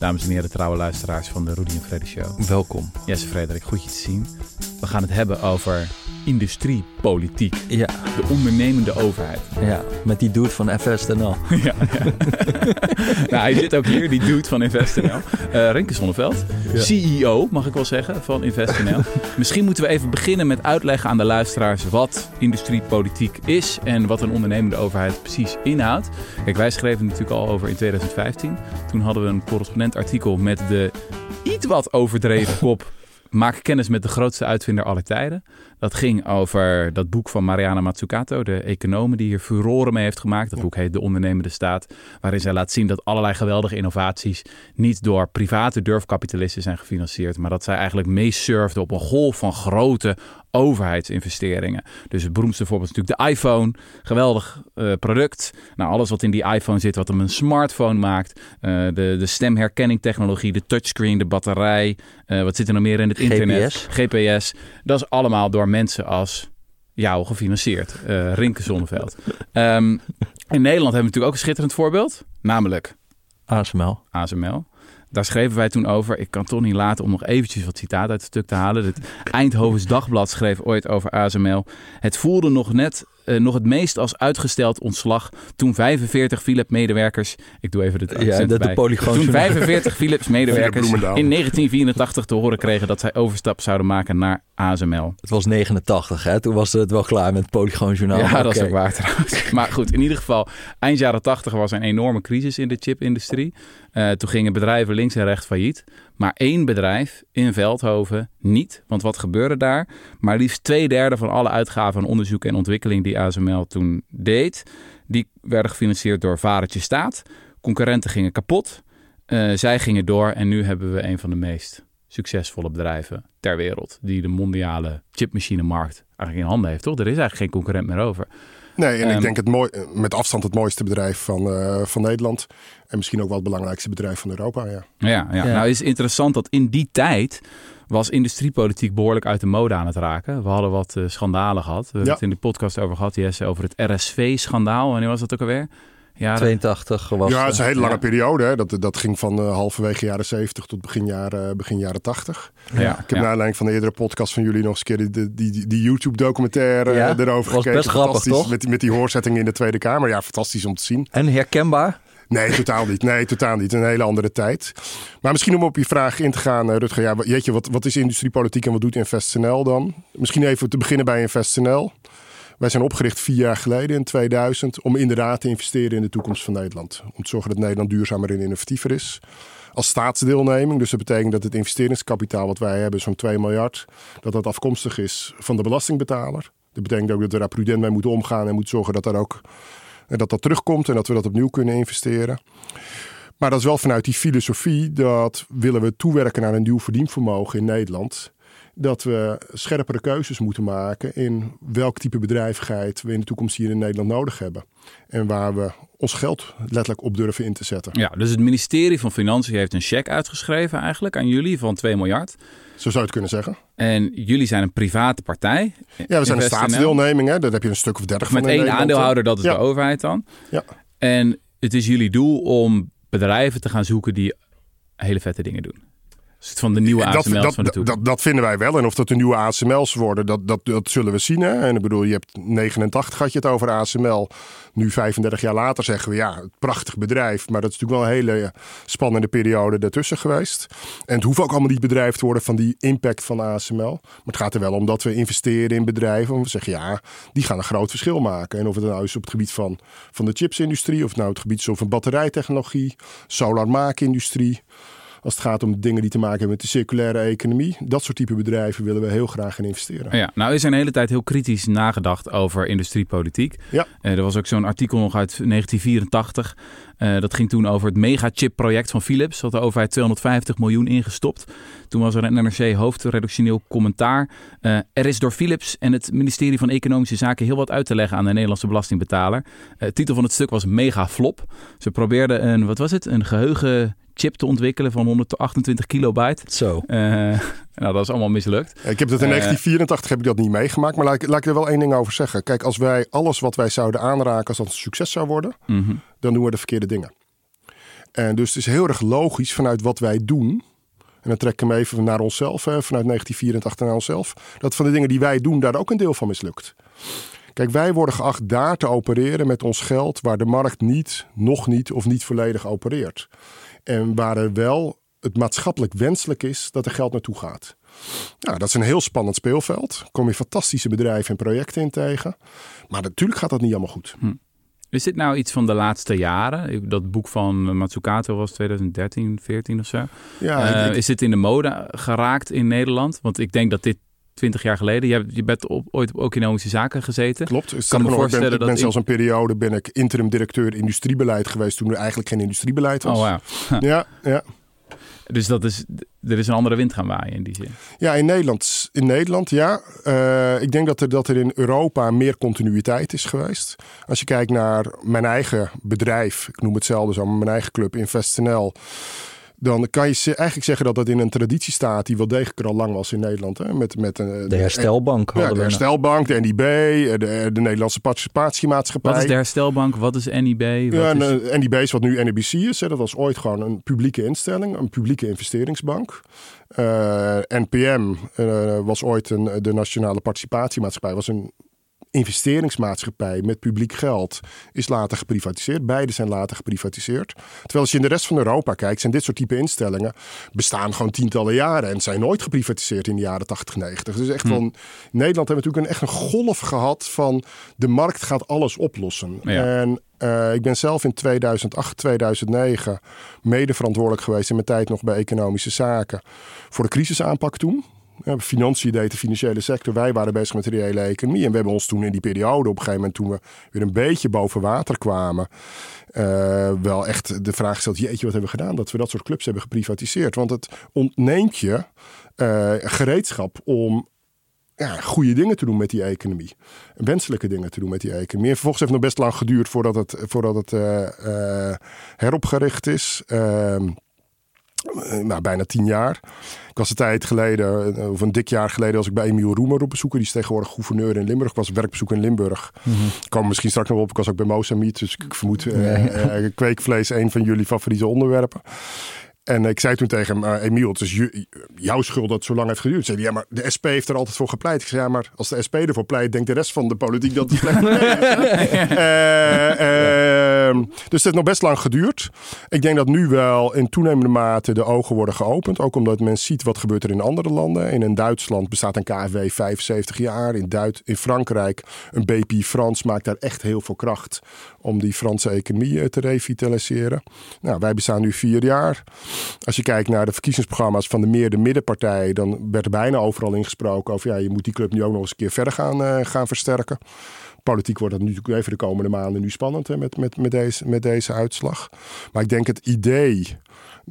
dames en heren, trouwe luisteraars van de Rudy en Freddy Show. Welkom. Jesse Frederik, goed je te zien. We gaan het hebben over industriepolitiek. Ja, De ondernemende overheid. ja, met die dude van FSNL. ja, ja. nou, hij zit ook hier, die dude van InvestNL. Eh Renke Zonneveld, CEO, mag ik wel zeggen, van InvestNL. Misschien moeten we even beginnen met uitleggen aan de luisteraars wat industriepolitiek is en wat een ondernemende overheid precies inhoudt. Kijk, wij schreven natuurlijk al over in 2015. Toen hadden we een correspondent artikel met de iets wat overdreven kop. Maak kennis met de grootste uitvinder aller tijden. Dat ging over dat boek van Mariana Mazzucato, de econoom die hier furoren mee heeft gemaakt. Dat boek heet De Ondernemende Staat, waarin zij laat zien dat allerlei geweldige innovaties niet door private durfkapitalisten zijn gefinancierd, maar dat zij eigenlijk meesurfden op een golf van grote overheidsinvesteringen. Dus het beroemdste voorbeeld is natuurlijk de iPhone. Geweldig eh, product. Nou, alles wat in die iPhone zit, wat hem een smartphone maakt. Eh, de, de stemherkenningtechnologie, de touchscreen, de batterij. eh, wat zit er nog meer in het internet? GPS. GPS. Dat is allemaal door mensen als jou gefinancierd. Rinke Zonneveld. Ehm, in Nederland hebben we natuurlijk ook een schitterend voorbeeld. Namelijk ASML. ASML. Daar schreven wij toen over. Ik kan toch niet laten om nog eventjes wat citaat uit het stuk te halen. Het Eindhovens Dagblad schreef ooit over ASML. Het voelde nog net eh, nog het meest als uitgesteld ontslag toen 45 Philips-medewerkers... Ik doe even het Ja, accent dat de erbij. polygoon. Toen 45 Philips-medewerkers in Bloemendaal. 1984 te horen kregen dat zij overstap zouden maken naar ASML. Het was 89, hè? Toen was het wel klaar met het Polygoon Journaal. Ja, dat is ook waar trouwens. Maar goed, in ieder geval, eind jaren 80 was er een enorme crisis in de chipindustrie. Eh, toen gingen bedrijven links en rechts failliet. Maar één bedrijf in Veldhoven niet. Want wat gebeurde daar? Maar liefst twee derde van alle uitgaven aan onderzoek en ontwikkeling die ASML toen deed, die werden gefinancierd door Varetje Staat. Concurrenten gingen kapot. Eh, zij gingen door en nu hebben we een van de meest succesvolle bedrijven ter wereld. Die de mondiale chipmachinemarkt eigenlijk in handen heeft, toch? Er is eigenlijk geen concurrent meer over. Nee, en Ehm, ik denk het mooi, met afstand het mooiste bedrijf van, eh, van Nederland. En misschien ook wel het belangrijkste bedrijf van Europa. Ja. Ja, ja. Ja. nou is het interessant dat in die tijd was industriepolitiek behoorlijk uit de mode aan het raken. We hadden wat eh, schandalen gehad. We hebben het in de podcast over gehad, Jesse, over het RSV-schandaal. Wanneer was dat ook alweer? Ja, 82 was ja, het is een hele lange ja. periode. Hè. Dat, dat ging van eh, halverwege jaren 70 tot begin jaren, begin jaren 80. ja, Ik heb ja. naar aanleiding van de eerdere podcast van jullie nog eens een keer die, die, die, YouTube-documentaire Ja, eh, erover was gekeken. best grappig, toch? Met, die- met die hoorzetting in de Tweede Kamer. Ja, fantastisch om te zien. En herkenbaar? Nee, totaal niet. Nee, totaal niet. Een hele andere tijd. Maar misschien om op je vraag in te gaan, eh, Rutger. Ja, jeetje, wat, wat is industriepolitiek en wat doet InvestNL dan? Misschien even te beginnen bij InvestNL. Wij zijn opgericht vier jaar geleden in 2000 om inderdaad te investeren in de toekomst van Nederland. Om te zorgen dat Nederland duurzamer en innovatiever is. Als staatsdeelneming, dus dat betekent dat het investeringskapitaal wat wij hebben, zo'n 2 miljard, dat dat afkomstig is van de belastingbetaler. Dat betekent ook dat we daar prudent mee moeten omgaan en moeten zorgen dat daar ook eh, dat dat terugkomt en dat we dat opnieuw kunnen investeren. Maar dat is wel vanuit die filosofie dat willen we toewerken naar een nieuw verdienvermogen in Nederland. Dat we scherpere keuzes moeten maken in welk type bedrijvigheid we in de toekomst hier in Nederland nodig hebben. En waar we ons geld letterlijk op durven in te zetten. Ja, dus het ministerie van Financiën heeft een cheque uitgeschreven eigenlijk aan jullie van 2 miljard. Zo zou je het kunnen zeggen. En jullie zijn een private partij. Ja, we zijn een staatsdeelneming. Hè? Daar heb je een stuk of dertig van Met één aandeelhouder, dat is Ja. de overheid dan. Ja. En het is jullie doel om bedrijven te gaan zoeken die hele vette dingen doen. Dus het van de nieuwe dat, ASML's dat, van de dat, toekomst. dat, dat vinden wij wel. En of dat de nieuwe ASML's worden, dat, dat, dat zullen we zien. Hè? En ik bedoel, je hebt 89 had je het over ASML. Nu 35 jaar later zeggen we ja, het prachtig bedrijf. Maar dat is natuurlijk wel een hele spannende periode daartussen geweest. En het hoeft ook allemaal niet bedrijf te worden van die impact van ASML. Maar het gaat er wel om dat we investeren in bedrijven. En we zeggen ja, die gaan een groot verschil maken. En of het nou is op het gebied van, van de chipsindustrie. Of nou het gebied is van batterijtechnologie, solarmaakindustrie. Als het gaat om dingen die te maken hebben met de circulaire economie. Dat soort type bedrijven willen we heel graag in investeren. Ja, nou is er een hele tijd heel kritisch nagedacht over industriepolitiek. Ja. Eh, er was ook zo'n artikel nog uit 1984. Eh, dat ging toen over het megachip-project van Philips. Had de overheid 250 miljoen ingestopt. Toen was er een NRC hoofdredactioneel commentaar. Eh, er is door Philips en het ministerie van Economische Zaken heel wat uit te leggen aan de Nederlandse belastingbetaler. De titel van het stuk was Mega Flop. Ze probeerden een, wat was het, een geheugenchip te ontwikkelen van 128 kilobyte. Zo. Eh, nou, dat is allemaal mislukt. Ik heb dat in Eh, 1984 heb ik dat niet meegemaakt. Maar laat ik, laat ik er wel één ding over zeggen. Kijk, als wij alles wat wij zouden aanraken als dat een succes zou worden. Mhm. dan doen we de verkeerde dingen. En dus het is heel erg logisch vanuit wat wij doen. En dan trek ik hem even naar onszelf, hè, vanuit 1984 naar onszelf. Dat van de dingen die wij doen, daar ook een deel van mislukt. Kijk, wij worden geacht daar te opereren met ons geld waar de markt niet, nog niet of niet volledig opereert. En waar er wel het maatschappelijk wenselijk is dat er geld naartoe gaat. Nou, dat is een heel spannend speelveld. Kom je fantastische bedrijven en projecten in tegen. Maar natuurlijk gaat dat niet allemaal goed. Hm. Is dit nou iets van de laatste jaren? Dat boek van Matsukato was 2013, 14 of zo. Ja, uh, Is dit in de mode geraakt in Nederland? Want ik denk dat dit 20 jaar geleden. Je, hebt, je bent op, ooit op economische zaken gezeten. Klopt. Ik kan me voorstellen ik ben, ik ben zelfs een periode ben ik interim directeur industriebeleid geweest toen er eigenlijk geen industriebeleid was. Oh, wow. ja, ja. Dus dat is, er is een andere wind gaan waaien in die zin. Ja, in Nederland, in Nederland ja. Uh, ik denk dat er, dat er in Europa meer continuïteit is geweest. Als je kijkt naar mijn eigen bedrijf, ik noem hetzelfde zo, mijn eigen club InvestNL dan kan je eigenlijk zeggen dat dat in een traditie staat die wel degelijk er al lang was in Nederland. Hè? Met, met een, de herstelbank. Ja, de herstelbank, de NIB, de, de Nederlandse participatiemaatschappij. Wat is de herstelbank? Wat is NIB? Wat ja, is... NIB is wat nu NIBC is. Hè? Dat was ooit gewoon een publieke instelling, een publieke investeringsbank. Uh, eh, NPM uh, eh, was ooit een, de Nationale Participatiemaatschappij. was een investeringsmaatschappij met publiek geld is later geprivatiseerd. Beide zijn later geprivatiseerd. Terwijl als je in de rest van Europa kijkt, zijn dit soort type instellingen bestaan gewoon tientallen jaren en zijn nooit geprivatiseerd in de jaren 80, 90. Dus echt hm. van Nederland hebben we natuurlijk een, echt een golf gehad van de markt gaat alles oplossen. En uh, ik ben zelf in 2008, 2009 mede verantwoordelijk geweest in mijn tijd nog bij economische zaken voor de crisisaanpak toen. Financiën deed de financiële sector. Wij waren bezig met de reële economie. En we hebben ons toen in die periode, op een gegeven moment toen we weer een beetje boven water kwamen, uh, wel echt de vraag gesteld: jeetje, wat hebben we gedaan? Dat we dat soort clubs hebben geprivatiseerd. Want het ontneemt je uh, gereedschap om ja, goede dingen te doen met die economie. Wenselijke dingen te doen met die economie. En vervolgens heeft het nog best lang geduurd voordat het, voordat het uh, heropgericht is. Ehm, nou, bijna tien jaar. Ik was een tijd geleden, eh, of een dik jaar geleden, was ik bij Emiel Roemer op bezoek. Die is tegenwoordig gouverneur in Limburg. Ik was werkbezoek in Limburg. Mm -hmm. Ik kwam misschien straks nog op. Ik was ook bij Mozambique. Dus ik vermoed uh, kweekvlees een van jullie favoriete onderwerpen. En ik zei toen tegen hem, uh, Emiel, het is jouw schuld dat het zo lang heeft geduurd. Zei hij, ja, maar de SP heeft er altijd voor gepleit. Ik zei, ja, maar als de SP ervoor pleit, denkt de rest van de politiek dat het slecht is. uh, uh, dus het heeft nog best lang geduurd. Ik denk dat nu wel in toenemende mate de ogen worden geopend. Ook omdat men ziet wat gebeurt er in andere landen. In, in Duitsland bestaat een KfW 75 jaar. In, Duit in Frankrijk, een BP Frans maakt daar echt heel veel kracht om die Franse economie eh, te revitaliseren. Nou, wij bestaan nu vier jaar. Als je kijkt naar de verkiezingsprogramma's van de meer de middenpartij, dan werd er bijna overal ingesproken over ja, je moet die club nu ook nog eens een keer verder gaan, uh, gaan versterken. Politiek wordt dat natuurlijk even de komende maanden nu spannend hè, met, met, met, deze, met deze uitslag. Maar ik denk het idee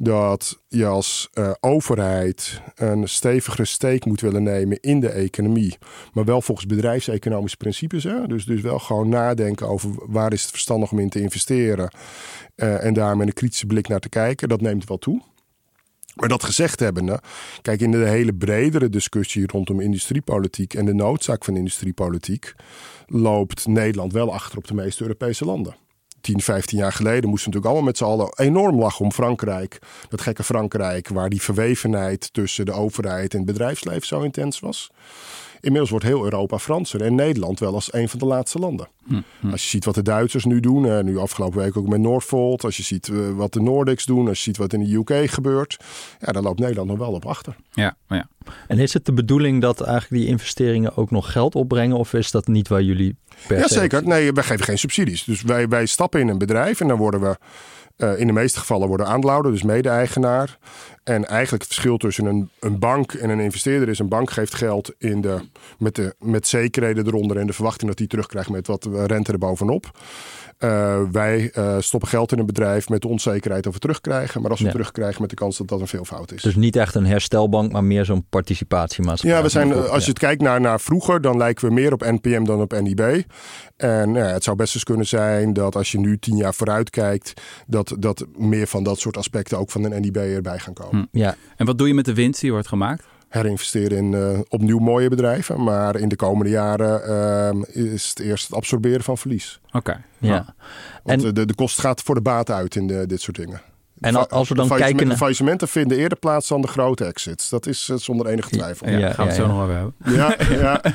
dat je als uh, overheid een stevigere steek moet willen nemen in de economie. Maar wel volgens bedrijfseconomische principes. Hè? Dus, dus wel gewoon nadenken over waar is het verstandig om in te investeren. Uh, en daar met een kritische blik naar te kijken. Dat neemt wel toe. Maar dat gezegd hebbende, kijk in de hele bredere discussie rondom industriepolitiek en de noodzaak van industriepolitiek, loopt Nederland wel achter op de meeste Europese landen. 10, 15 jaar geleden moesten we natuurlijk allemaal met z'n allen enorm lachen om Frankrijk. Dat gekke Frankrijk, waar die verwevenheid tussen de overheid en het bedrijfsleven zo intens was. Inmiddels wordt heel Europa Franser en Nederland wel als een van de laatste landen. Hm, hm. Als je ziet wat de Duitsers nu doen, uh, nu afgelopen week ook met Northvolt. Als je ziet uh, wat de Nordics doen, als je ziet wat in de UK gebeurt. Ja, dan loopt Nederland nog wel op achter. Ja, ja. En is het de bedoeling dat eigenlijk die investeringen ook nog geld opbrengen? Of is dat niet waar jullie per Ja, zeker. Nee, wij geven geen subsidies. Dus wij, wij stappen in een bedrijf en dan worden we in de meeste gevallen worden aandeelhouder, dus mede-eigenaar. En eigenlijk het verschil tussen een, een bank en een investeerder is: een bank geeft geld in de, met, de, met zekerheden eronder en de verwachting dat hij terugkrijgt met wat rente erbovenop. Uh, wij uh, stoppen geld in een bedrijf met de onzekerheid of we terugkrijgen. Maar als we ja. terugkrijgen met de kans dat dat een veelvoud is. Dus niet echt een herstelbank, maar meer zo'n participatiemaatschappij. Ja, we zijn, als je het kijkt naar, naar vroeger, dan lijken we meer op NPM dan op NIB. En ja, het zou best eens kunnen zijn dat als je nu tien jaar vooruit kijkt, dat, dat meer van dat soort aspecten ook van een NIB erbij gaan komen. Hm, ja. En wat doe je met de winst die wordt gemaakt? Herinvesteren in uh, opnieuw mooie bedrijven. Maar in de komende jaren uh, is het eerst het absorberen van verlies. Oké. Ja. Want en... de, de kost gaat voor de baat uit in de, dit soort dingen. En al- als we dan Faillissement- kijken naar... Faillissementen vinden eerder plaats dan de grote exits. Dat is eh, zonder enige twijfel. Ja, Ja, gaan we het ja, zo ja. nog over hebben. Ja, ja.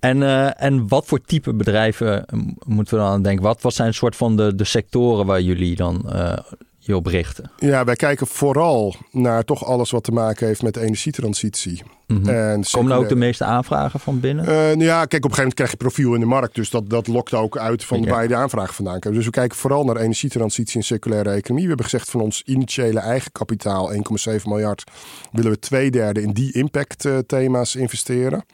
En, eh, en wat voor type bedrijven eh, moeten we dan aan denken? Wat, wat zijn soort van de, de sectoren waar jullie dan eh, je op richten? ja, wij kijken vooral naar toch alles wat te maken heeft met de energietransitie. Mhm. En Komen nou ook de meeste aanvragen van binnen? Eh, nou ja, kijk, op een gegeven moment krijg je profiel in de markt. Dus dat, dat lokt ook uit van waar je de aanvraag vandaan krijgt. Dus we kijken vooral naar energietransitie en circulaire economie. We hebben gezegd van ons initiële eigen kapitaal, 1,7 miljard, willen we twee derde in die impact eh, thema's investeren.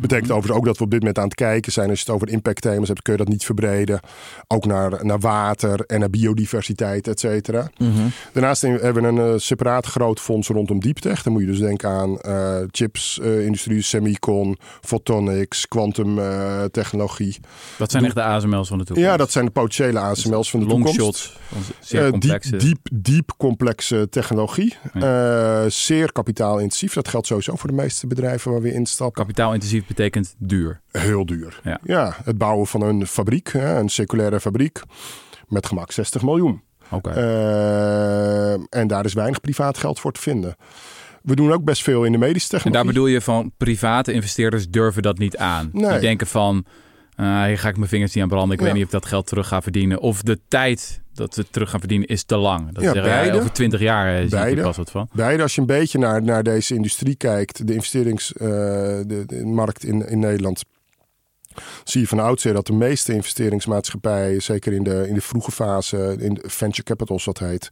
Betekent overigens ook dat we op dit moment aan het kijken zijn. Als je het over impact thema's hebt, kun je dat niet verbreden. Ook naar, naar water en naar biodiversiteit, et cetera. Mhm. Daarnaast hebben we een eh, separaat groot fonds rondom deeptech. Dan moet je dus denken aan eh, chips, eh, industrie, semicon, photonics, quantum eh, technologie. Dat zijn echt de ASML's van de toekomst. Ja, dat zijn de potentiële ASML's van de Long toekomst. Zeer complexe. diep, diep, diep complexe technologie. Zeer kapitaalintensief. Dat geldt sowieso voor de meeste bedrijven waar we instappen. Kapitaalintensief betekent duur. Heel duur. Ja. het bouwen van een fabriek, een circulaire fabriek, met gemak 60 miljoen. Oké. Eh, en daar is weinig privaat geld voor te vinden. We doen ook best veel in de medische en technologie. daar bedoel je van private investeerders durven dat niet aan. Nee. Die denken van, eh, hier ga ik mijn vingers niet aan branden. Ik Ja. weet niet of ik dat geld terug ga verdienen. Of de tijd dat we het terug gaan verdienen is te lang. Dat Ja, zeggen, beide. over 20 jaar eh, zie ik Beide. pas wat van. Beide, als je een beetje naar, naar deze industrie kijkt, de investeringsmarkt markt in, in Nederland, zie je van oudsher dat de meeste investeringsmaatschappijen, zeker in de, in de vroege fase, in de venture capital wat heet,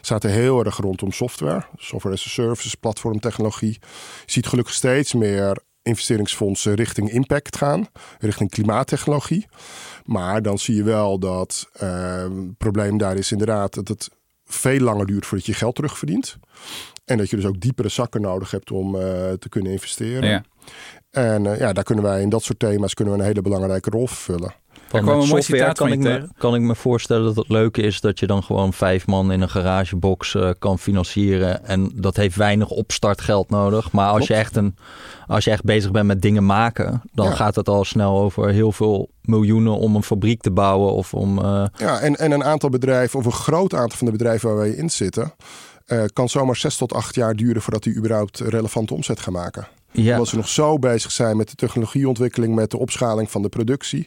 zaten heel erg rondom software, software as a service, platformtechnologie. Je ziet gelukkig steeds meer investeringsfondsen richting impact gaan, richting klimaattechnologie. Maar dan zie je wel dat eh, het probleem daar is inderdaad dat het veel langer duurt voordat je geld terugverdient. En dat je dus ook diepere zakken nodig hebt om eh, te kunnen investeren. Ja. En eh, ja, daar kunnen wij in dat soort thema's kunnen we een hele belangrijke rol vervullen. Van kwam een mooi citaat kan van ik, me, tegen. kan ik me voorstellen dat het leuke is dat je dan gewoon vijf man in een garagebox eh, kan financieren. En dat heeft weinig opstartgeld nodig. Maar als je, echt een, als je echt bezig bent met dingen maken, dan Ja. gaat het al snel over heel veel miljoenen om een fabriek te bouwen. Of om. eh, Ja, en, en een aantal bedrijven, of een groot aantal van de bedrijven waar wij in zitten, eh, kan zomaar zes tot acht jaar duren voordat die überhaupt relevante omzet gaan maken. ja. Omdat ze nog zo bezig zijn met de technologieontwikkeling, met de opschaling van de productie.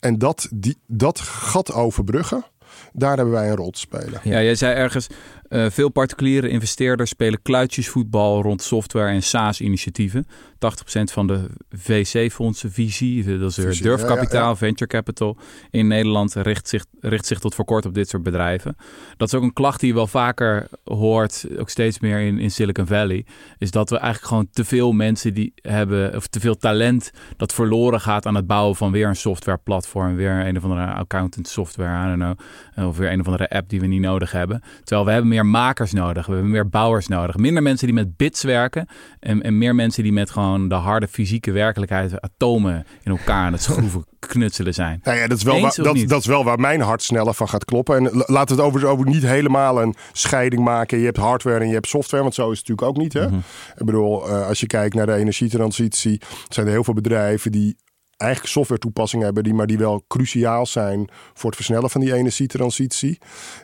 En dat, die, dat gat overbruggen, daar hebben wij een rol te spelen. Ja, jij zei ergens, eh, veel particuliere investeerders spelen kluitjesvoetbal rond software en SaaS-initiatieven. 80% van de VC-fondsen, VC, dat is VC, durfkapitaal, ja, ja, venture capital, in Nederland richt zich, richt zich tot voor kort op dit soort bedrijven. Dat is ook een klacht die je wel vaker hoort, ook steeds meer in, in Silicon Valley, is dat we eigenlijk gewoon te veel mensen die hebben, of te veel talent dat verloren gaat aan het bouwen van weer een softwareplatform, weer een of andere accountant software, I don't know. Of weer een of andere app die we niet nodig hebben. Terwijl we hebben meer makers nodig. We hebben meer bouwers nodig. Minder mensen die met bits werken. En, en meer mensen die met gewoon de harde fysieke werkelijkheid, atomen in elkaar aan het schroeven knutselen zijn. Nou ja, dat is, wel waar, dat, dat is wel waar mijn hart sneller van gaat kloppen. En la- laten we het over, over niet helemaal een scheiding maken. Je hebt hardware en je hebt software, want zo is het natuurlijk ook niet. Hè? Mhm. Ik bedoel, eh, als je kijkt naar de energietransitie, zijn er heel veel bedrijven die eigenlijk software toepassingen hebben, die, maar die wel cruciaal zijn voor het versnellen van die energietransitie.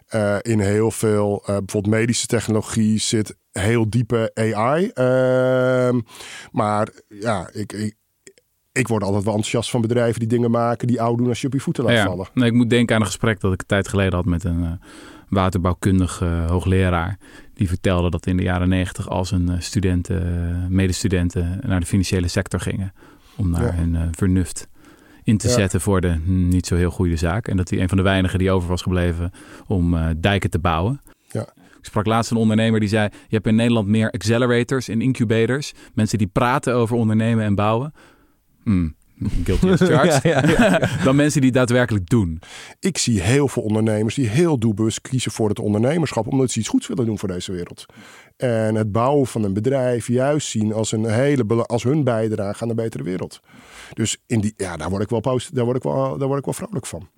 Eh, in heel veel, eh, bijvoorbeeld medische technologie, zit heel diepe AI. Ehm, maar ja, ik, ik, ik word altijd wel enthousiast van bedrijven die dingen maken die oud doen als je op je voeten laat Ja, vallen. nee, ik moet denken aan een gesprek dat ik een tijd geleden had met een eh, waterbouwkundige hoogleraar. Die vertelde dat in de jaren negentig als een studenten, medestudenten naar de financiële sector gingen. Om naar Ja. hun eh, vernuft in te Ja. zetten voor de hm, niet zo heel goede zaak. En dat hij een van de weinigen die over was gebleven om eh, dijken te bouwen. Ja. Ik sprak laatst een ondernemer die zei: Je hebt in Nederland meer accelerators en incubators. Mensen die praten over ondernemen en bouwen. Hmm, guilty as charged. Ja, ja, Dan mensen die daadwerkelijk doen. Ik zie heel veel ondernemers die heel doelbewust kiezen voor het ondernemerschap, omdat ze iets goeds willen doen voor deze wereld. En het bouwen van een bedrijf juist zien als, een hele, als hun bijdrage aan een betere wereld. Dus in die, ja, daar, word ik wel post, daar, word ik wel, daar word ik wel vrolijk van.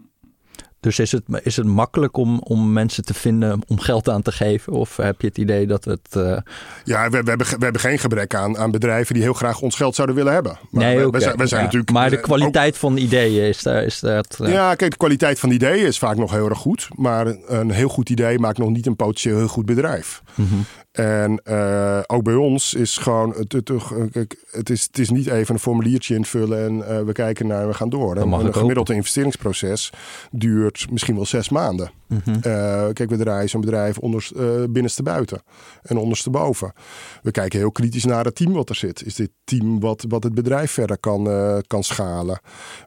Dus is het, is het makkelijk om, om mensen te vinden om geld aan te geven? Of heb je het idee dat het. Uh... Ja, we, we, hebben, we hebben geen gebrek aan, aan bedrijven die heel graag ons geld zouden willen hebben. Maar nee, we, we, zijn, we zijn natuurlijk. Maar de kwaliteit van ideeën is, daar, is dat. Uh... Ja, kijk, de kwaliteit van ideeën is vaak nog heel erg goed. Maar een heel goed idee maakt nog niet een potentieel heel goed bedrijf. Mm -hmm. En uh, ook bij ons is gewoon, het, het, het, is, het is niet even een formuliertje invullen en uh, we kijken naar, we gaan door. Een gemiddelde investeringsproces duurt misschien wel zes maanden. Mm -hmm. uh, kijk, we draaien zo'n bedrijf onder, binnenste buiten en onderste boven. We kijken heel kritisch naar het team wat er zit. Is dit team wat, wat het bedrijf verder kan, kan schalen?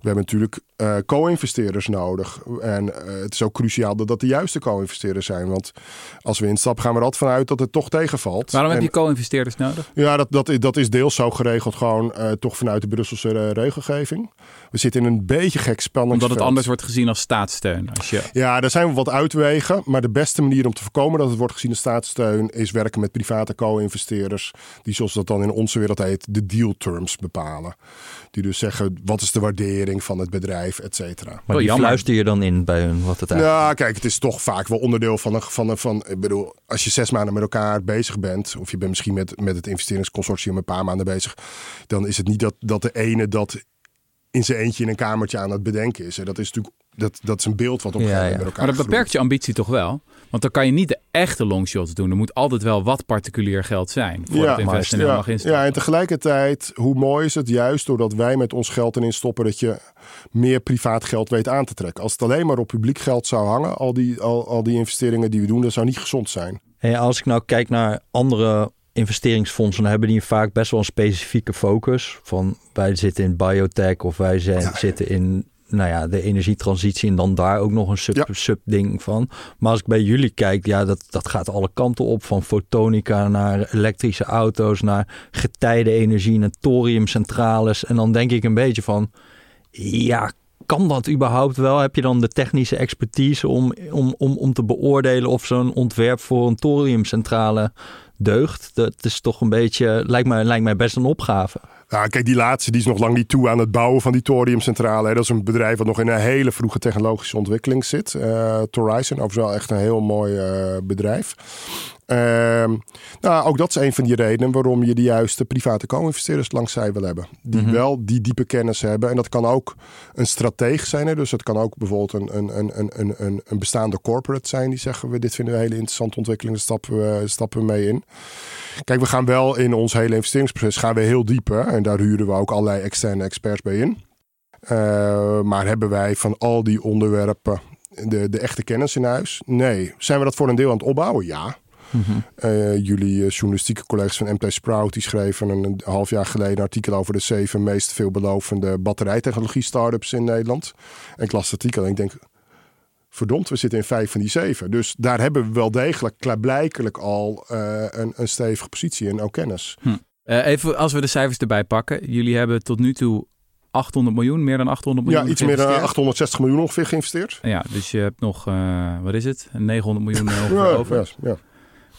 We hebben natuurlijk co-investeerders nodig. En het is ook cruciaal dat dat de juiste co-investeerders zijn. Want als we instappen gaan we er altijd vanuit dat het toch tegenvalt. Waarom heb je co-investeerders nodig? Ja, dat, dat, dat is deels zo geregeld, gewoon uh, toch vanuit de Brusselse uh, regelgeving. We zitten in een beetje gek spanningsveld. Omdat het anders wordt gezien als staatssteun. Als je... Ja, daar zijn we wat uitwegen. Maar de beste manier om te voorkomen dat het wordt gezien als staatssteun... is werken met private co-investeerders... die zoals dat dan in onze wereld heet, de deal terms bepalen. Die dus zeggen, wat is de waardering van het bedrijf, et cetera. Maar die fluister je dan in bij hun wat het eigenlijk... Ja, kijk, het is toch vaak wel onderdeel van een... Van een van, ik bedoel, als je zes maanden met elkaar bezig bent... of je bent misschien met, met het investeringsconsortium een paar maanden bezig... dan is het niet dat, dat de ene dat in zijn eentje in een kamertje aan het bedenken is. Dat is natuurlijk dat, dat is een beeld wat op ja, ja. met elkaar Maar dat beperkt je ambitie toch wel? Want dan kan je niet de echte longshots doen. Er moet altijd wel wat particulier geld zijn voor ja, het investeren ja, mag Ja, en tegelijkertijd, hoe mooi is het juist doordat wij met ons geld erin stoppen... dat je meer privaat geld weet aan te trekken. Als het alleen maar op publiek geld zou hangen, al die, al, al die investeringen die we doen... dat zou niet gezond zijn. En als ik nou kijk naar andere investeringsfondsen hebben die vaak best wel een specifieke focus. Van wij zitten in biotech of wij zijn, zitten in nou ja, de energietransitie en dan daar ook nog een sub, sub ding van. Maar als ik bij jullie kijk, ja, dat, dat gaat alle kanten op. Van fotonica naar elektrische auto's, naar getijdenenergie, naar thoriumcentrales. En dan denk ik een beetje van, ja, kan dat überhaupt wel? Heb je dan de technische expertise om, om, om, om te beoordelen of zo'n ontwerp voor een thoriumcentrale deugt? Dat is toch een beetje, lijkt mij, lijkt mij best een opgave. Ja, kijk, die laatste die is nog lang niet toe aan het bouwen van die thoriumcentrale. Dat is een bedrijf wat nog in een hele vroege technologische ontwikkeling zit. Uh, Horizon, overigens wel echt een heel mooi uh, bedrijf. Uh, nou, ook dat is een van die redenen waarom je de juiste private co-investeerders langs zij wil hebben. Die mm-hmm. wel die diepe kennis hebben. En dat kan ook een strateeg zijn. Hè? Dus het kan ook bijvoorbeeld een, een, een, een, een, een bestaande corporate zijn. Die zeggen we, dit vinden we een hele interessante ontwikkeling. Daar stappen we, stappen we mee in. Kijk, we gaan wel in ons hele investeringsproces gaan we heel diep. Hè? En daar huren we ook allerlei externe experts bij in. Uh, maar hebben wij van al die onderwerpen de, de echte kennis in huis? Nee. Zijn we dat voor een deel aan het opbouwen? Ja. Mm-hmm. Uh, jullie uh, journalistieke collega's van MT Sprout die schreven een, een, half jaar geleden een artikel over de zeven meest veelbelovende batterijtechnologie startups in Nederland. En ik las het artikel en ik denk, verdomd, we zitten in vijf van die zeven. Dus daar hebben we wel degelijk klaarblijkelijk al uh, een, een stevige positie en ook kennis. Hm. even als we de cijfers erbij pakken. Jullie hebben tot nu toe 800 miljoen, meer dan 800 miljoen. Ja, iets meer dan 860 miljoen ongeveer geïnvesteerd. Ja, dus je hebt nog, uh, wat is het? 900 miljoen ja, over. Ja,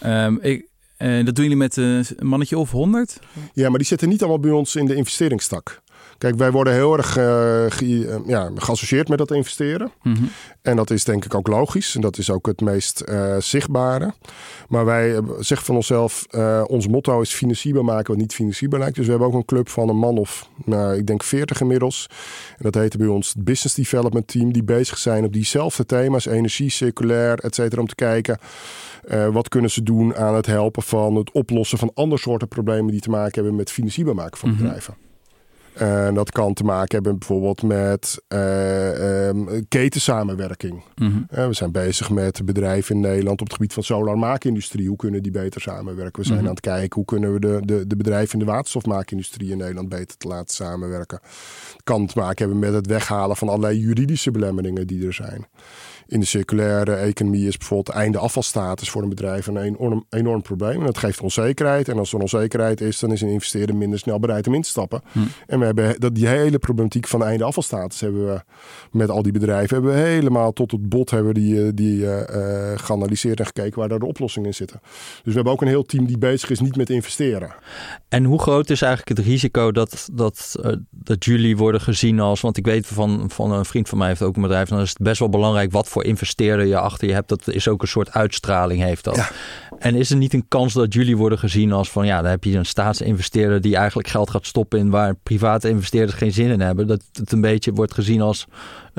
ja. Um, ik, uh, dat doen jullie met een mannetje of 100? Ja, maar die zitten niet allemaal bij ons in de investeringstak. Kijk, wij worden heel erg uh, ge, ja, geassocieerd met dat investeren. Mm -hmm. En dat is denk ik ook logisch. En dat is ook het meest uh, zichtbare. Maar wij zeggen van onszelf, uh, ons motto is financierbaar maken wat niet financierbaar lijkt. Dus we hebben ook een club van een man of, nou, ik denk 40 inmiddels. En dat heet bij ons het Business Development Team. Die bezig zijn op diezelfde thema's, energie, circulair, et cetera. Om te kijken, wat kunnen ze doen aan het helpen van het oplossen van andere soorten problemen die te maken hebben met financierbaar maken van mm -hmm. bedrijven. En dat kan te maken hebben bijvoorbeeld met uh, um, ketensamenwerking. Mm -hmm. uh, we zijn bezig met bedrijven in Nederland op het gebied van solarmaakindustrie. Hoe kunnen die beter samenwerken? We zijn mm -hmm. aan het kijken hoe kunnen we de, de, de bedrijven in de waterstofmaakindustrie in Nederland beter te laten samenwerken. Het kan te maken hebben met het weghalen van allerlei juridische belemmeringen die er zijn. In de circulaire economie is bijvoorbeeld einde afvalstatus voor een bedrijf een enorm, enorm probleem. En dat geeft onzekerheid. En als er onzekerheid is, dan is een investeerder minder snel bereid om in te stappen. Hm. En we hebben dat, die hele problematiek van einde afvalstatus hebben we met al die bedrijven hebben we helemaal tot het bot hebben die, eh, die eh, eh, geanalyseerd en gekeken waar daar de oplossingen in zitten. Dus we hebben ook een heel team die bezig is niet met investeren. En hoe groot is eigenlijk het risico dat, dat, dat jullie worden gezien als... Want ik weet van, van een vriend van mij heeft ook een bedrijf... dan is het best wel belangrijk wat voor investeerder je achter je hebt. Dat is ook een soort uitstraling heeft dat. Ja. En is er niet een kans dat jullie worden gezien als van... ja, dan heb je een staatsinvesteerder die eigenlijk geld gaat stoppen... in waar private investeerders geen zin in hebben. Dat het een beetje wordt gezien als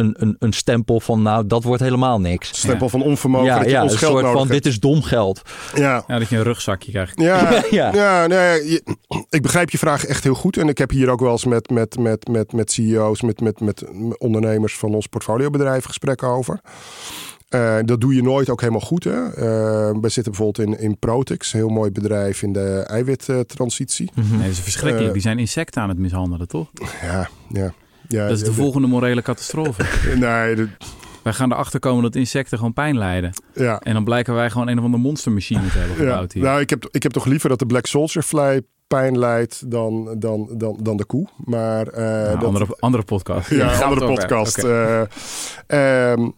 een, een, een stempel van... nou, dat wordt helemaal niks. Stempel van onvermogen Ja, dat je ja ons een geld soort nodig van hebt. dit is dom geld. Ja, Ja, dat je een rugzakje krijgt. Ja, Ja. ja. nee, je- ik begrijp je vraag echt heel goed. En ik heb hier ook wel eens met, met, met, met, met CEO's, met, met, met ondernemers van ons portfoliobedrijf gesprekken over. Eh, dat doe je nooit ook helemaal goed. Hè? Eh, we zitten bijvoorbeeld in, in Protix, een heel mooi bedrijf in de eiwittransitie. Nee, dat is verschrikkelijk. Eh, Die zijn insecten aan het mishandelen, toch? Ja, ja. Ja Dat is de volgende morele catastrofe. Nee, Wij gaan erachter komen dat insecten gewoon pijn lijden. ja. En dan blijken wij gewoon een of andere monstermachine te hebben Ja, gebouwd hier. nou, ik heb, ik heb toch liever dat de Black Soldier Fly pijn leidt dan, dan, dan, dan de koe. Maar Nou, dat, andere, andere podcast. Ja, andere podcast. Eh, ehm,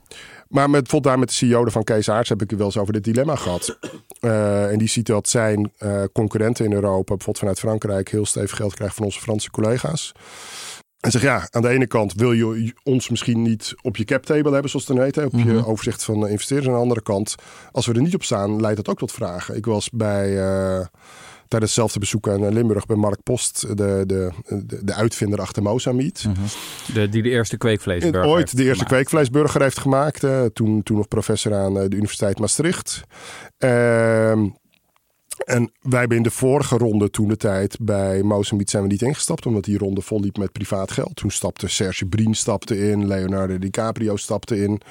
maar met, bijvoorbeeld daar met de CEO van Kees Aarts heb ik het wel eens over dit dilemma gehad. Eh, en die ziet dat zijn concurrenten in Europa, bijvoorbeeld vanuit Frankrijk, heel stevig geld krijgen van onze Franse collega's. En zeg ja, aan de ene kant wil je ons misschien niet op je cap table hebben, zoals het dan heet, hè, op je Mhm. overzicht van investeerders. Aan de andere kant, als we er niet op staan, leidt dat ook tot vragen. Ik was bij eh, tijdens hetzelfde bezoek aan Limburg bij Mark Post, de, de, de, de uitvinder achter Mozamiet. Mhm. de, die de eerste kweekvleesburger Ooit heeft de eerste gemaakt. kweekvleesburger heeft gemaakt. eh, toen, toen nog professor aan eh, de Universiteit Maastricht. Ehm, en wij hebben in de vorige ronde toen de tijd bij Mozambique zijn we niet ingestapt. Omdat die ronde vol liep met privaat geld. Toen stapte Serge Brien stapte in. Leonardo DiCaprio stapte in.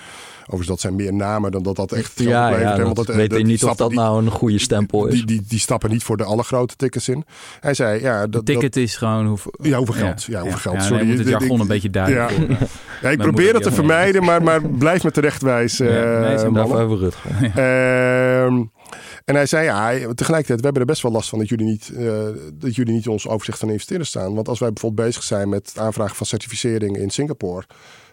Overigens dat zijn meer namen dan dat dat echt geld Ja, oplevert, ja dat weet eh, niet of dat die- nou een goede stempel is. Die, die, die stappen niet voor de allergrote tickets in. Hij zei, ja, dat, ticket is gewoon hoeveel... ja hoeveel geld? Ja, hoeveel geld? Ja, Sorry, nee, moet het jargon ik- een beetje duidelijk Ja. Ja, ik probeer dat te vermijden, maar, maar blijf me terechtwijzen. Ja, nee, eh. Daarvoor hebben we Rutger. Ehm, en hij zei, ja, tegelijkertijd, we hebben er best wel last van dat jullie niet, eh, dat jullie niet in ons overzicht van investeren staan. Want als wij bijvoorbeeld bezig zijn met het aanvragen van certificering in Singapore,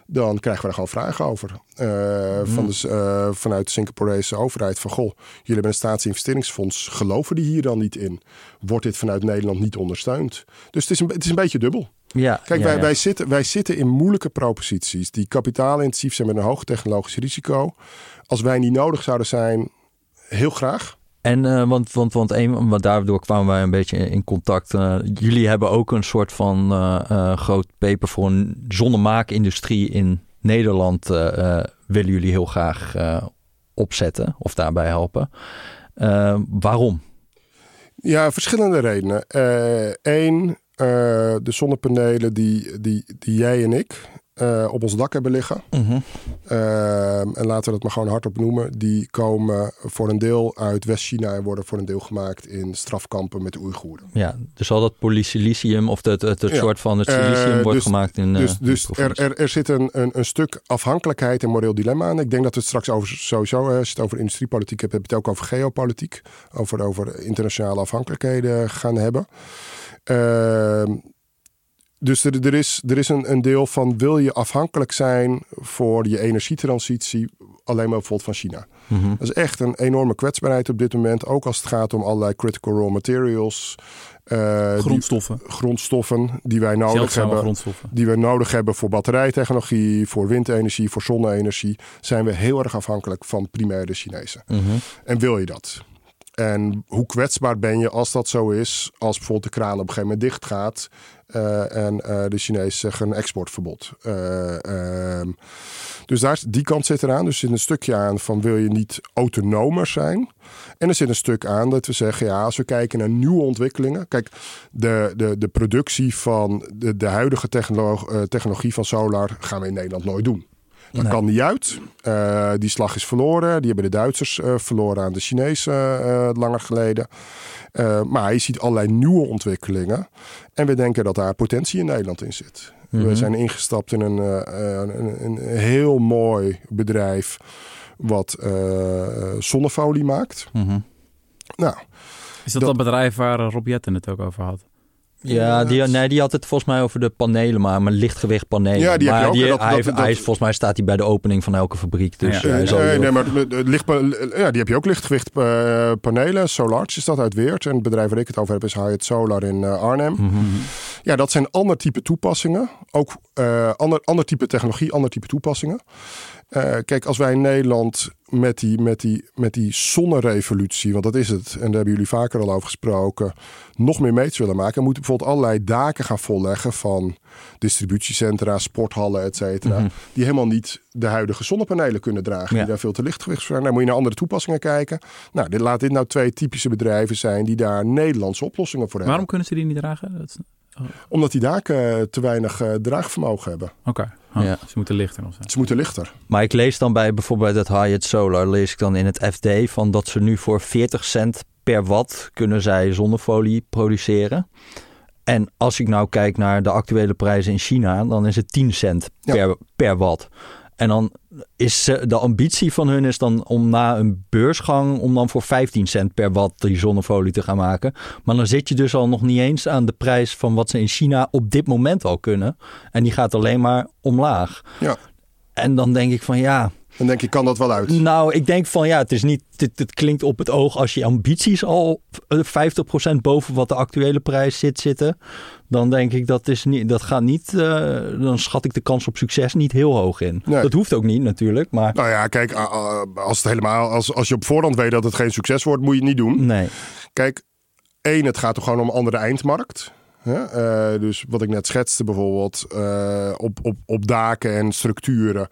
dan krijgen we daar gewoon vragen over. Eh, van de, eh, vanuit de Singaporese overheid van, goh, jullie hebben een staatsinvesteringsfonds, geloven die hier dan niet in? Wordt dit vanuit Nederland niet ondersteund? Dus het is een, het is een beetje dubbel. Ja, Kijk, ja, wij, ja. Wij, zitten, wij zitten in moeilijke proposities die kapitaalintensief zijn met een hoog technologisch risico. Als wij niet nodig zouden zijn, heel graag. En uh, want, want, want, een, want daardoor kwamen wij een beetje in contact. Uh, jullie hebben ook een soort van uh, groot paper voor een zonnemaakindustrie in Nederland. willen jullie heel graag opzetten of daarbij helpen. waarom? Ja, verschillende redenen. Eén, de zonnepanelen die, die, die jij en ik uh, op ons dak hebben liggen. Uh -huh. uh, en laten we dat maar gewoon hardop noemen. Die komen voor een deel uit West-China en worden voor een deel gemaakt in strafkampen met de Oeigoeren. Ja, dus al dat polysilicium of het, het, het ja. soort van het silicium uh, wordt dus, gemaakt in. Dus, dus er, er, er zit een, een, een, stuk afhankelijkheid en moreel dilemma aan. Ik denk dat we het straks over sowieso, als je het over industriepolitiek hebt, heb je het ook over geopolitiek. Over, over internationale afhankelijkheden gaan hebben. Dus er, er, is, er is een, een deel van wil je afhankelijk zijn voor je energietransitie alleen maar bijvoorbeeld van China. Mm -hmm. Dat is echt een enorme kwetsbaarheid op dit moment. Ook als het gaat om allerlei critical raw materials. Uh, grondstoffen. Die, grondstoffen die wij nodig hebben. Die we nodig hebben voor batterijtechnologie, voor windenergie, voor zonne-energie. Zijn we heel erg afhankelijk van primaire Chinezen. Mm -hmm. En wil je dat? En hoe kwetsbaar ben je als dat zo is, als bijvoorbeeld de kraan op een gegeven moment dicht gaat uh, en uh, de Chinezen zeggen een exportverbod. Uh, dus daar, die kant zit eraan. Dus er zit een stukje aan van wil je niet autonomer zijn. En er zit een stuk aan dat we zeggen, ja, als we kijken naar nieuwe ontwikkelingen. Kijk, de, de, de productie van de, de huidige technologie, technologie van solar gaan we in Nederland nooit doen. Dat nee. kan niet uit. Uh, die slag is verloren. Die hebben de Duitsers uh, verloren aan de Chinezen uh, langer geleden. maar je ziet allerlei nieuwe ontwikkelingen. En we denken dat daar potentie in Nederland in zit. We Mhm. zijn ingestapt in een, eh, een, een heel mooi bedrijf wat eh, zonnefolie maakt. Mhm. Nou, Is dat Dat- dat bedrijf waar eh, Rob Jetten het ook over had? Ja, die, nee, die had het volgens mij over de panelen, maar, maar lichtgewicht panelen. Ja, die heb maar je ook, die, dat- hij, dat- hij dat- is, volgens mij staat hij bij de opening van elke fabriek. Dus Ja. hij Nee, zal nee, maar licht, ja, die heb je ook lichtgewicht eh, panelen. Solarge is dat uit Weert. En het bedrijf waar ik het over heb is Hyatt Solar in eh, Arnhem. Mhm. Ja, dat zijn ander type toepassingen. Ook eh, ander, ander type technologie, ander type toepassingen. Eh, kijk, als wij in Nederland met die, met, die, met die zonnerevolutie, want dat is het, en daar hebben jullie vaker al over gesproken, nog meer meters willen maken, moeten bijvoorbeeld allerlei daken gaan volleggen van distributiecentra, sporthallen, et cetera, Mhm. die helemaal niet de huidige zonnepanelen kunnen dragen, Ja. die daar veel te lichtgewicht zijn. Dan moet je naar andere toepassingen kijken. Nou, dit, laat dit nou twee typische bedrijven zijn die daar Nederlandse oplossingen voor hebben. Waarom kunnen ze die niet dragen? Dat Omdat die daken te weinig eh, draagvermogen hebben. Oké, Oh, Ja. ze moeten lichter of zo. Ze moeten lichter. Maar ik lees dan bij bijvoorbeeld het Hyatt Solar, lees ik dan in het FD van dat ze nu voor 40 cent per watt kunnen zij zonnefolie produceren. En als ik nou kijk naar de actuele prijzen in China, dan is het 10 cent Ja. per, per watt. En dan is eh, de ambitie van hun is dan om na een beursgang om dan voor 15 cent per watt die zonnefolie te gaan maken. Maar dan zit je dus al nog niet eens aan de prijs van wat ze in China op dit moment al kunnen. En die gaat alleen maar omlaag. Ja. En dan denk ik van ja, Dan denk ik, kan dat wel uit? nou, ik denk van ja, het is niet. Het, het klinkt op het oog als je ambities al eh, 50% boven wat de actuele prijs zit zitten. Dan denk ik dat is niet. Dat gaat niet. eh, dan schat ik de kans op succes niet heel hoog in. Nee. Dat hoeft ook niet natuurlijk. Maar Nou ja, kijk, als, het helemaal, als, als je op voorhand weet dat het geen succes wordt, moet je het niet doen. nee. Kijk, één, het gaat toch gewoon om een andere eindmarkt. Hè? Eh, dus wat ik net schetste bijvoorbeeld, eh, op, op, op daken en structuren.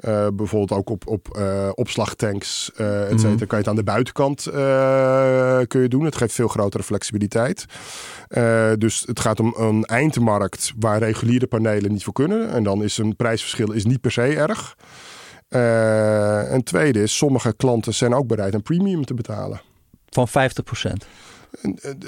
eh, bijvoorbeeld ook op, op opslagtanks, et cetera. Mhm. Kan je het aan de buitenkant kun je doen. Het geeft veel grotere flexibiliteit. Dus het gaat om een eindmarkt waar reguliere panelen niet voor kunnen. En dan is een prijsverschil is niet per se erg. En tweede is, sommige klanten zijn ook bereid een premium te betalen. Van 50%.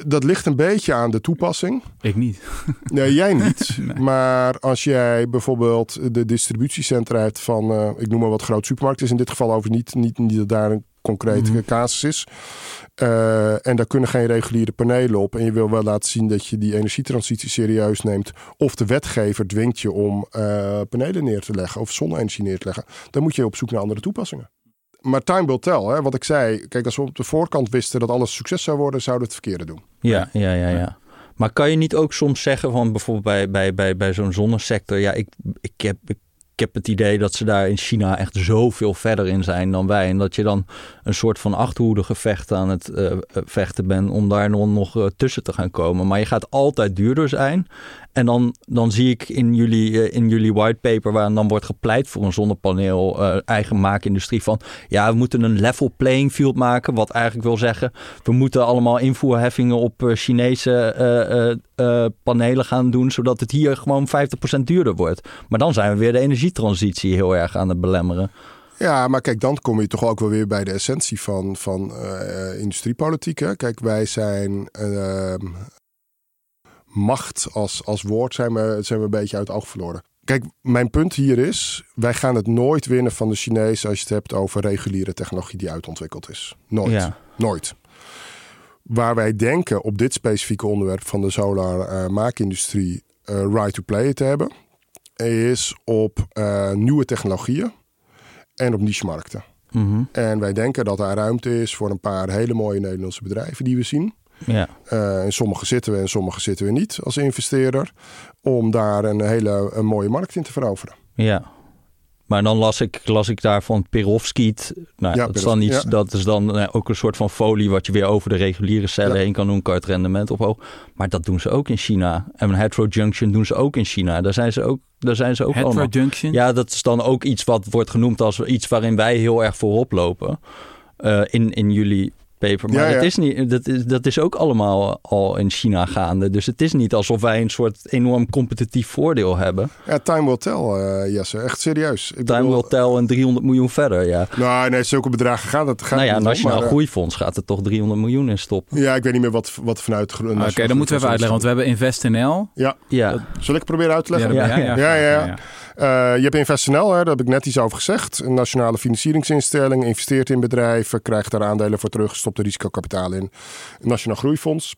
Dat ligt een beetje aan de toepassing. Ik niet. Nee, jij niet. Nee. Maar als jij bijvoorbeeld de distributiecentra hebt van, eh, ik noem maar wat groot supermarkt is in dit geval over niet, niet, niet dat daar een concrete Mhm. casus is. Eh, en daar kunnen geen reguliere panelen op. En je wil wel laten zien dat je die energietransitie serieus neemt. Of de wetgever dwingt je om eh, panelen neer te leggen of zonne-energie neer te leggen. Dan moet je op zoek naar andere toepassingen. Maar time will tell. Hè? Wat ik zei, kijk, als we op de voorkant wisten dat alles succes zou worden, zouden we het verkeerde doen. Ja, ja, ja, ja. Maar kan je niet ook soms zeggen van bijvoorbeeld bij, bij, bij, bij zo'n zonnesector, ja, ik, ik, heb, heb het idee dat ze daar in China echt zoveel verder in zijn dan wij. En dat je dan een soort van achterhoede gevecht aan het eh, eh, vechten bent om daar nog, nog eh, tussen te gaan komen. Maar je gaat altijd duurder zijn. En dan, dan zie ik in jullie, in jullie whitepaper, waar dan wordt gepleit voor een zonnepaneel eigen maakindustrie van, ja, we moeten een level playing field maken. Wat eigenlijk wil zeggen, we moeten allemaal invoerheffingen op Chinese eh, panelen gaan doen, zodat het hier gewoon 50% duurder wordt. Maar dan zijn we weer de energietransitie heel erg aan het belemmeren. Ja, maar kijk, dan kom je toch ook wel weer bij de essentie van, van eh, industriepolitiek. Hè? Kijk, wij zijn ehm, macht als, als woord zijn we, zijn we een beetje uit het oog verloren. Kijk, mijn punt hier is, wij gaan het nooit winnen van de Chinezen als je het hebt over reguliere technologie die uitontwikkeld is. Nooit. Ja. Nooit. Waar wij denken op dit specifieke onderwerp van de solar eh, maakindustrie eh, right to play te hebben, is op eh, nieuwe technologieën en op niche-markten. Mhm. En wij denken dat daar ruimte is voor een paar hele mooie Nederlandse bedrijven die we zien. Ja. Uh, in sommige zitten we en sommige zitten we niet als investeerder. Om daar een hele een mooie markt in te veroveren. Ja. Maar dan las ik, las ik daar van perovskiet. Nou, Ja, dat, is dan perovskiet, iets, ja. dat is dan eh, ook een soort van folie wat je weer over de reguliere cellen Ja. heen kan doen. Kan het rendement ophoog. Maar dat doen ze ook in China. En een heterojunction doen ze ook in China. Daar zijn ze ook, daar zijn ze ook allemaal. Heterojunction? Ja, dat is dan ook iets wat wordt genoemd als iets waarin wij heel erg voorop lopen. Eh, in, in jullie paper. Maar Ja, ja. Dat, is niet, dat, is, dat is ook allemaal al in China gaande. Dus het is niet alsof wij een soort enorm competitief voordeel hebben. Ja, time will tell, eh, Jesse. Echt serieus. Ik Time bedoel- will tell en 300 miljoen verder, ja. Nou, nee, zulke bedragen gaat het. Gaat nou ja, Nationaal maar, eh, Groeifonds gaat er toch 300 miljoen in stoppen. Ja, ik weet niet meer wat, wat vanuit... de Nationaal Oké, dan moeten we even uitleggen, want we hebben InvestNL. Ja, Ja, zal ik het proberen uit te leggen? dat Ja, ja, ja. Eh, je hebt InvestNL, hè, daar heb ik net iets over gezegd. Een nationale financieringsinstelling, investeert in bedrijven, krijgt daar aandelen voor terug, stopt er risicokapitaal in. Een Nationaal Groeifonds.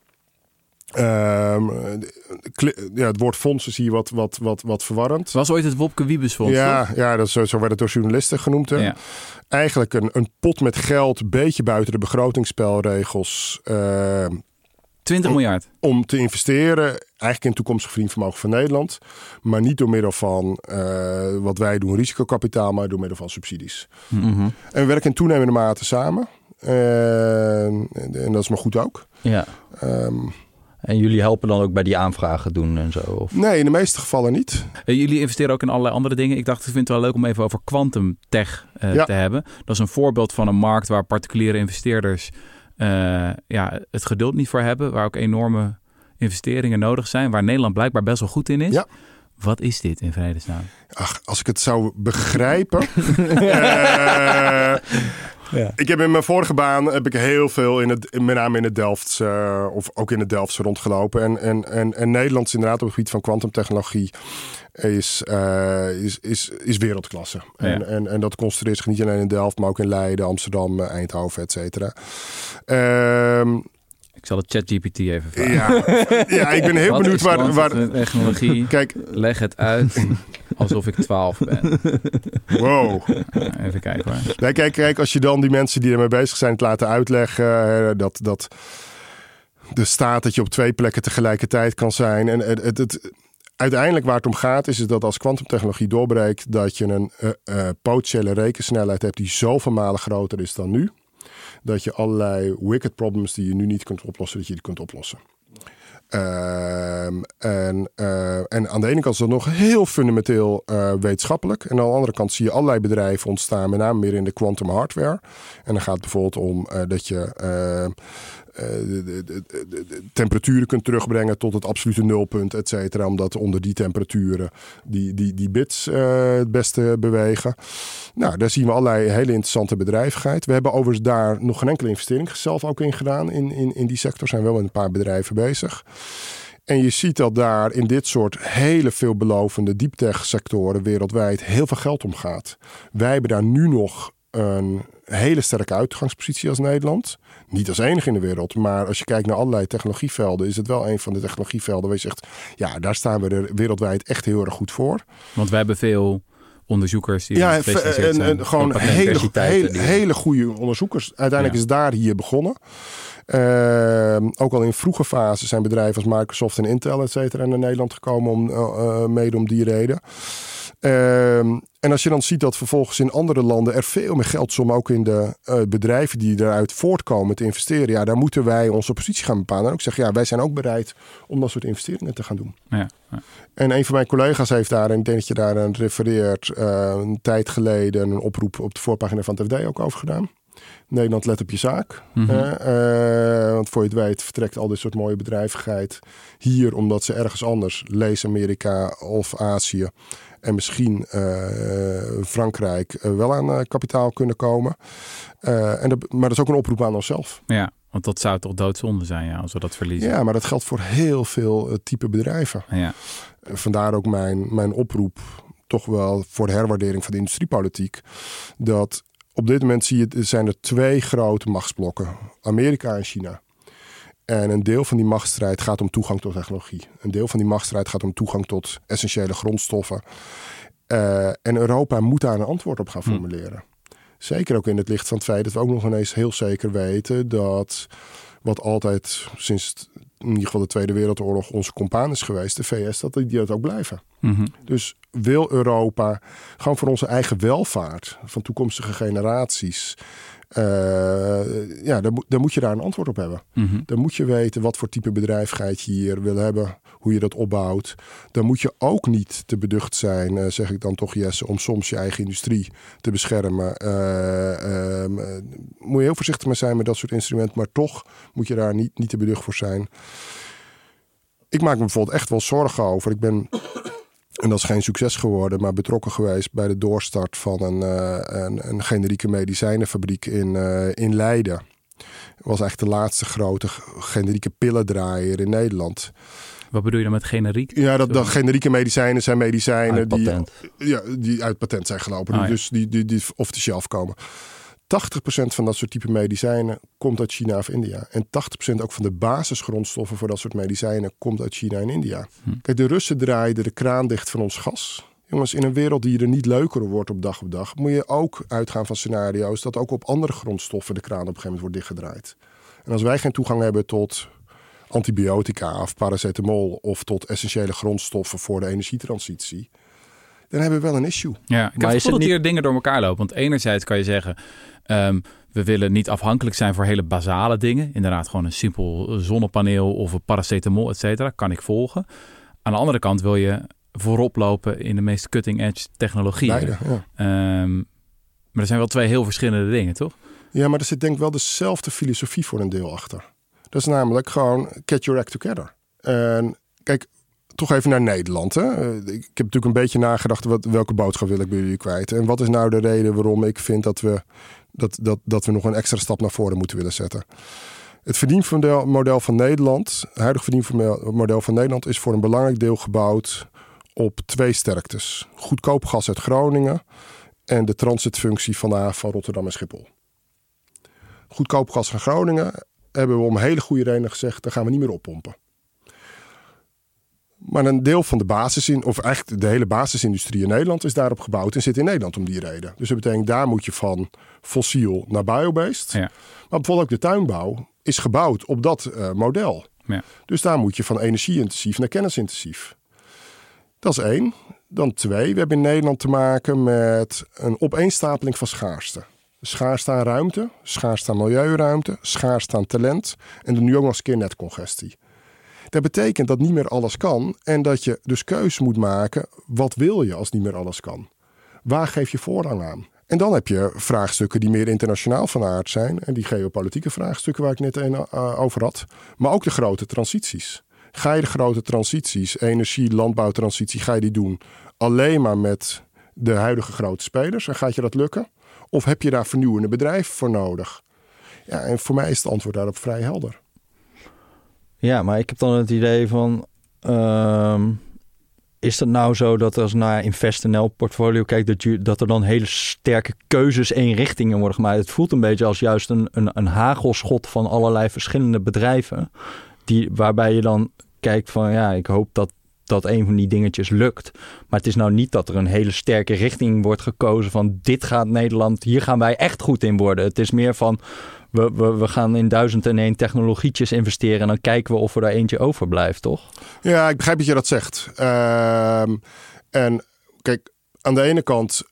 Ehm, ja, het woord fondsen zie je wat, wat, wat, wat verwarrend. Was ooit het Wopke Wiebesfonds, Ja, toch? ja dat is, zo zo werd het door journalisten genoemd. Hè? Ja. Eigenlijk een, een pot met geld, een beetje buiten de begrotingsspelregels. eh, 20 miljard. om te investeren, eigenlijk in toekomstig verdienvermogen van Nederland. Maar niet door middel van eh, wat wij doen, risicokapitaal, maar door middel van subsidies. Mhm. En we werken in toenemende mate samen. En, en dat is maar goed ook. ja. Ehm, En jullie helpen dan ook bij die aanvragen doen en zo? Of? nee, in de meeste gevallen niet. Eh, Jullie investeren ook in allerlei andere dingen. Ik dacht, ik vind het wel leuk om even over quantum tech eh, Ja. te hebben. Dat is een voorbeeld van een markt waar particuliere investeerders eh, ja, het geduld niet voor hebben. Waar ook enorme investeringen nodig zijn. Waar Nederland blijkbaar best wel goed in is. Ja. Wat is dit in vredesnaam? Ach, als ik het zou begrijpen. Eh, Ja. Ik heb in mijn vorige baan heb ik heel veel in het, met name in het Delft eh, of ook in het Delftse rondgelopen. En, en, en, en Nederland is inderdaad op het gebied van kwantumtechnologie is, eh, is, is, is wereldklasse. Ja. En, en, en dat concentreert zich niet alleen in Delft, maar ook in Leiden, Amsterdam, Eindhoven, et cetera. Ehm, Ik zal het ChatGPT even vragen. ja, ja, ik ben heel Wat benieuwd is waar, waar. technologie? Kijk, Leg het uit alsof ik 12 ben. wow. Even kijken hoor. Nee, kijk, kijk, als je dan die mensen die ermee bezig zijn het laten uitleggen, dat, dat de staat dat je op twee plekken tegelijkertijd kan zijn. En het, het, het- uiteindelijk waar het om gaat, is dat als kwantumtechnologie doorbreekt, dat je een eh, eh, potentiële rekensnelheid hebt die zoveel malen groter is dan nu. Dat je allerlei wicked problems die je nu niet kunt oplossen, dat je die kunt oplossen. Ehm, en, eh, en aan de ene kant is dat nog heel fundamenteel eh, wetenschappelijk. En aan de andere kant zie je allerlei bedrijven ontstaan, met name meer in de quantum hardware. En dan gaat het bijvoorbeeld om eh, dat je de, de, temperaturen kunt terugbrengen tot het absolute nulpunt, et cetera. Omdat onder die temperaturen die, die, die bits eh, het beste bewegen. Nou, daar zien we allerlei hele interessante bedrijvigheid. We hebben overigens daar nog geen enkele investering zelf ook in gedaan. In, in, in die sector zijn we wel met een paar bedrijven bezig. En je ziet dat daar in dit soort hele veelbelovende deeptech sectoren wereldwijd heel veel geld omgaat. Wij hebben daar nu nog een hele sterke uitgangspositie als Nederland. Niet als enige in de wereld, maar als je kijkt naar allerlei technologievelden, is het wel een van de technologievelden waar je zegt, ja, daar staan we er wereldwijd echt heel erg goed voor. Want we hebben veel onderzoekers die Ja, en, zijn. en gewoon hele, hele, hele goede onderzoekers. Uiteindelijk Ja. is daar hier begonnen. Ehm, ook al in vroege fases zijn bedrijven als Microsoft en Intel et cetera naar Nederland gekomen om, eh, mede om die reden. Ehm, en als je dan ziet dat vervolgens in andere landen er veel meer geld is om ook in de eh, bedrijven die eruit voortkomen te investeren. Ja, daar moeten wij onze positie gaan bepalen. En ook zeggen, ja, wij zijn ook bereid om dat soort investeringen te gaan doen. Ja, ja. En een van mijn collega's heeft daar, en ik denk dat je daar aan refereert, eh, een tijd geleden een oproep op de voorpagina van het FD ook over gedaan. Nederland let op je zaak. Mhm. Eh, want voor je het weet vertrekt al dit soort mooie bedrijvigheid hier omdat ze ergens anders, lees Amerika of Azië en misschien eh, Frankrijk, eh, wel aan eh, kapitaal kunnen komen. En dat, maar dat is ook een oproep aan onszelf. ja, want dat zou toch doodzonde zijn ja, als we dat verliezen. Ja, maar dat geldt voor heel veel type bedrijven. Ja. Vandaar ook mijn, mijn oproep, toch wel voor de herwaardering van de industriepolitiek. Dat op dit moment zie je, zijn er twee grote machtsblokken: Amerika en China. En een deel van die machtsstrijd gaat om toegang tot technologie. Een deel van die machtsstrijd gaat om toegang tot essentiële grondstoffen. Eh, en Europa moet daar een antwoord op gaan Hm. formuleren. Zeker ook in het licht van het feit dat we ook nog ineens heel zeker weten dat wat altijd sinds in ieder geval de Tweede Wereldoorlog onze compaan is geweest, de VS, dat die dat ook blijven. Mhm. Dus wil Europa gewoon voor onze eigen welvaart van toekomstige generaties ja, dan, dan, moet je daar een antwoord op hebben. Mhm. Dan moet je weten wat voor type bedrijvigheid je hier wil hebben, hoe je dat opbouwt. Dan moet je ook niet te beducht zijn, uh, zeg ik dan toch Jesse, om soms je eigen industrie te beschermen. Uh, moet je heel voorzichtig mee zijn met dat soort instrumenten, maar toch moet je daar niet, niet te beducht voor zijn. Ik maak me bijvoorbeeld echt wel zorgen over. Ik ben en dat is geen succes geworden, maar betrokken geweest bij de doorstart van een, uh, een, een, generieke medicijnenfabriek in, uh, in Leiden. Was eigenlijk de laatste grote generieke pillendraaier in Nederland. Wat bedoel je dan met generiek? Ja, dat, dat generieke medicijnen zijn medicijnen Uit die, patent. ja, die uit patent zijn gelopen. Ah, ja. Dus die, die, die off the shelf komen. 80% van dat soort type medicijnen komt uit China of India. En 80% ook van de basisgrondstoffen voor dat soort medicijnen komt uit China en India. Hm. Kijk, de Russen draaiden de kraan dicht van ons gas. Jongens, in een wereld die er niet leuker wordt op dag op dag, moet je ook uitgaan van scenario's dat ook op andere grondstoffen de kraan op een gegeven moment wordt dichtgedraaid. En als wij geen toegang hebben tot antibiotica of paracetamol of tot essentiële grondstoffen voor de energietransitie, dan hebben we wel een issue. Ja, ik Maar heb is het gevoel dat hier dingen door elkaar lopen. Want enerzijds kan je zeggen, ehm, we willen niet afhankelijk zijn voor hele basale dingen. Inderdaad, gewoon een simpel zonnepaneel of een paracetamol, et cetera. Kan ik volgen. Aan de andere kant wil je voorop lopen in de meest cutting-edge technologieën. Ja. Ehm, maar er zijn wel twee heel verschillende dingen, toch? Ja, maar er zit denk ik wel dezelfde filosofie voor een deel achter. Dat is namelijk gewoon get your act together. En kijk, toch even naar Nederland. Hè? Eh, Ik heb natuurlijk een beetje nagedacht, wat, welke boodschap wil ik bij jullie kwijt? En wat is nou de reden waarom ik vind dat we, dat, dat, dat we nog een extra stap naar voren moeten willen zetten? Het verdienmodel model van Nederland, het huidige verdienmodel van Nederland, is voor een belangrijk deel gebouwd op twee sterktes. Goedkoop gas uit Groningen en de transitfunctie van de haven van Rotterdam en Schiphol. Goedkoop gas van Groningen hebben we om hele goede redenen gezegd, daar gaan we niet meer oppompen. Maar een deel van de basis, of eigenlijk de hele basisindustrie in Nederland is daarop gebouwd en zit in Nederland om die reden. Dus dat betekent, daar moet je van fossiel naar biobased. Ja. Maar bijvoorbeeld ook de tuinbouw is gebouwd op dat uh, model. Ja. Dus daar moet je van energie-intensief naar kennisintensief. Dat is één. Dan twee, we hebben in Nederland te maken met een opeenstapeling van schaarste. Schaarste aan ruimte, schaarste aan milieuruimte, schaarste aan talent en dan nu ook nog eens een keer netcongestie. Dat betekent dat niet meer alles kan en dat je dus keus moet maken. Wat wil je als niet meer alles kan? Waar geef je voorrang aan? En dan heb je vraagstukken die meer internationaal van aard zijn. En die geopolitieke vraagstukken waar ik net uh, over had. Maar ook de grote transities. Ga je de grote transities, energie, landbouwtransitie, ga je die doen alleen maar met de huidige grote spelers? En gaat je dat lukken? Of heb je daar vernieuwende bedrijven voor nodig? Ja, en voor mij is het antwoord daarop vrij helder. Ja, maar ik heb dan het idee van... Uh, is het nou zo dat als naar InvestNL portfolio kijkt... Dat, je, dat er dan hele sterke keuzes in richtingen worden gemaakt? Het voelt een beetje als juist een, een, een hagelschot van allerlei verschillende bedrijven... Die, waarbij je dan kijkt van ja, ik hoop dat dat een van die dingetjes lukt. Maar het is nou niet dat er een hele sterke richting wordt gekozen van dit gaat Nederland, hier gaan wij echt goed in worden. Het is meer van we, we, gaan in duizend en één technologietjes investeren en dan kijken we of er daar eentje overblijft, toch? Ja, ik begrijp dat je dat zegt. Uh, en kijk, aan de ene kant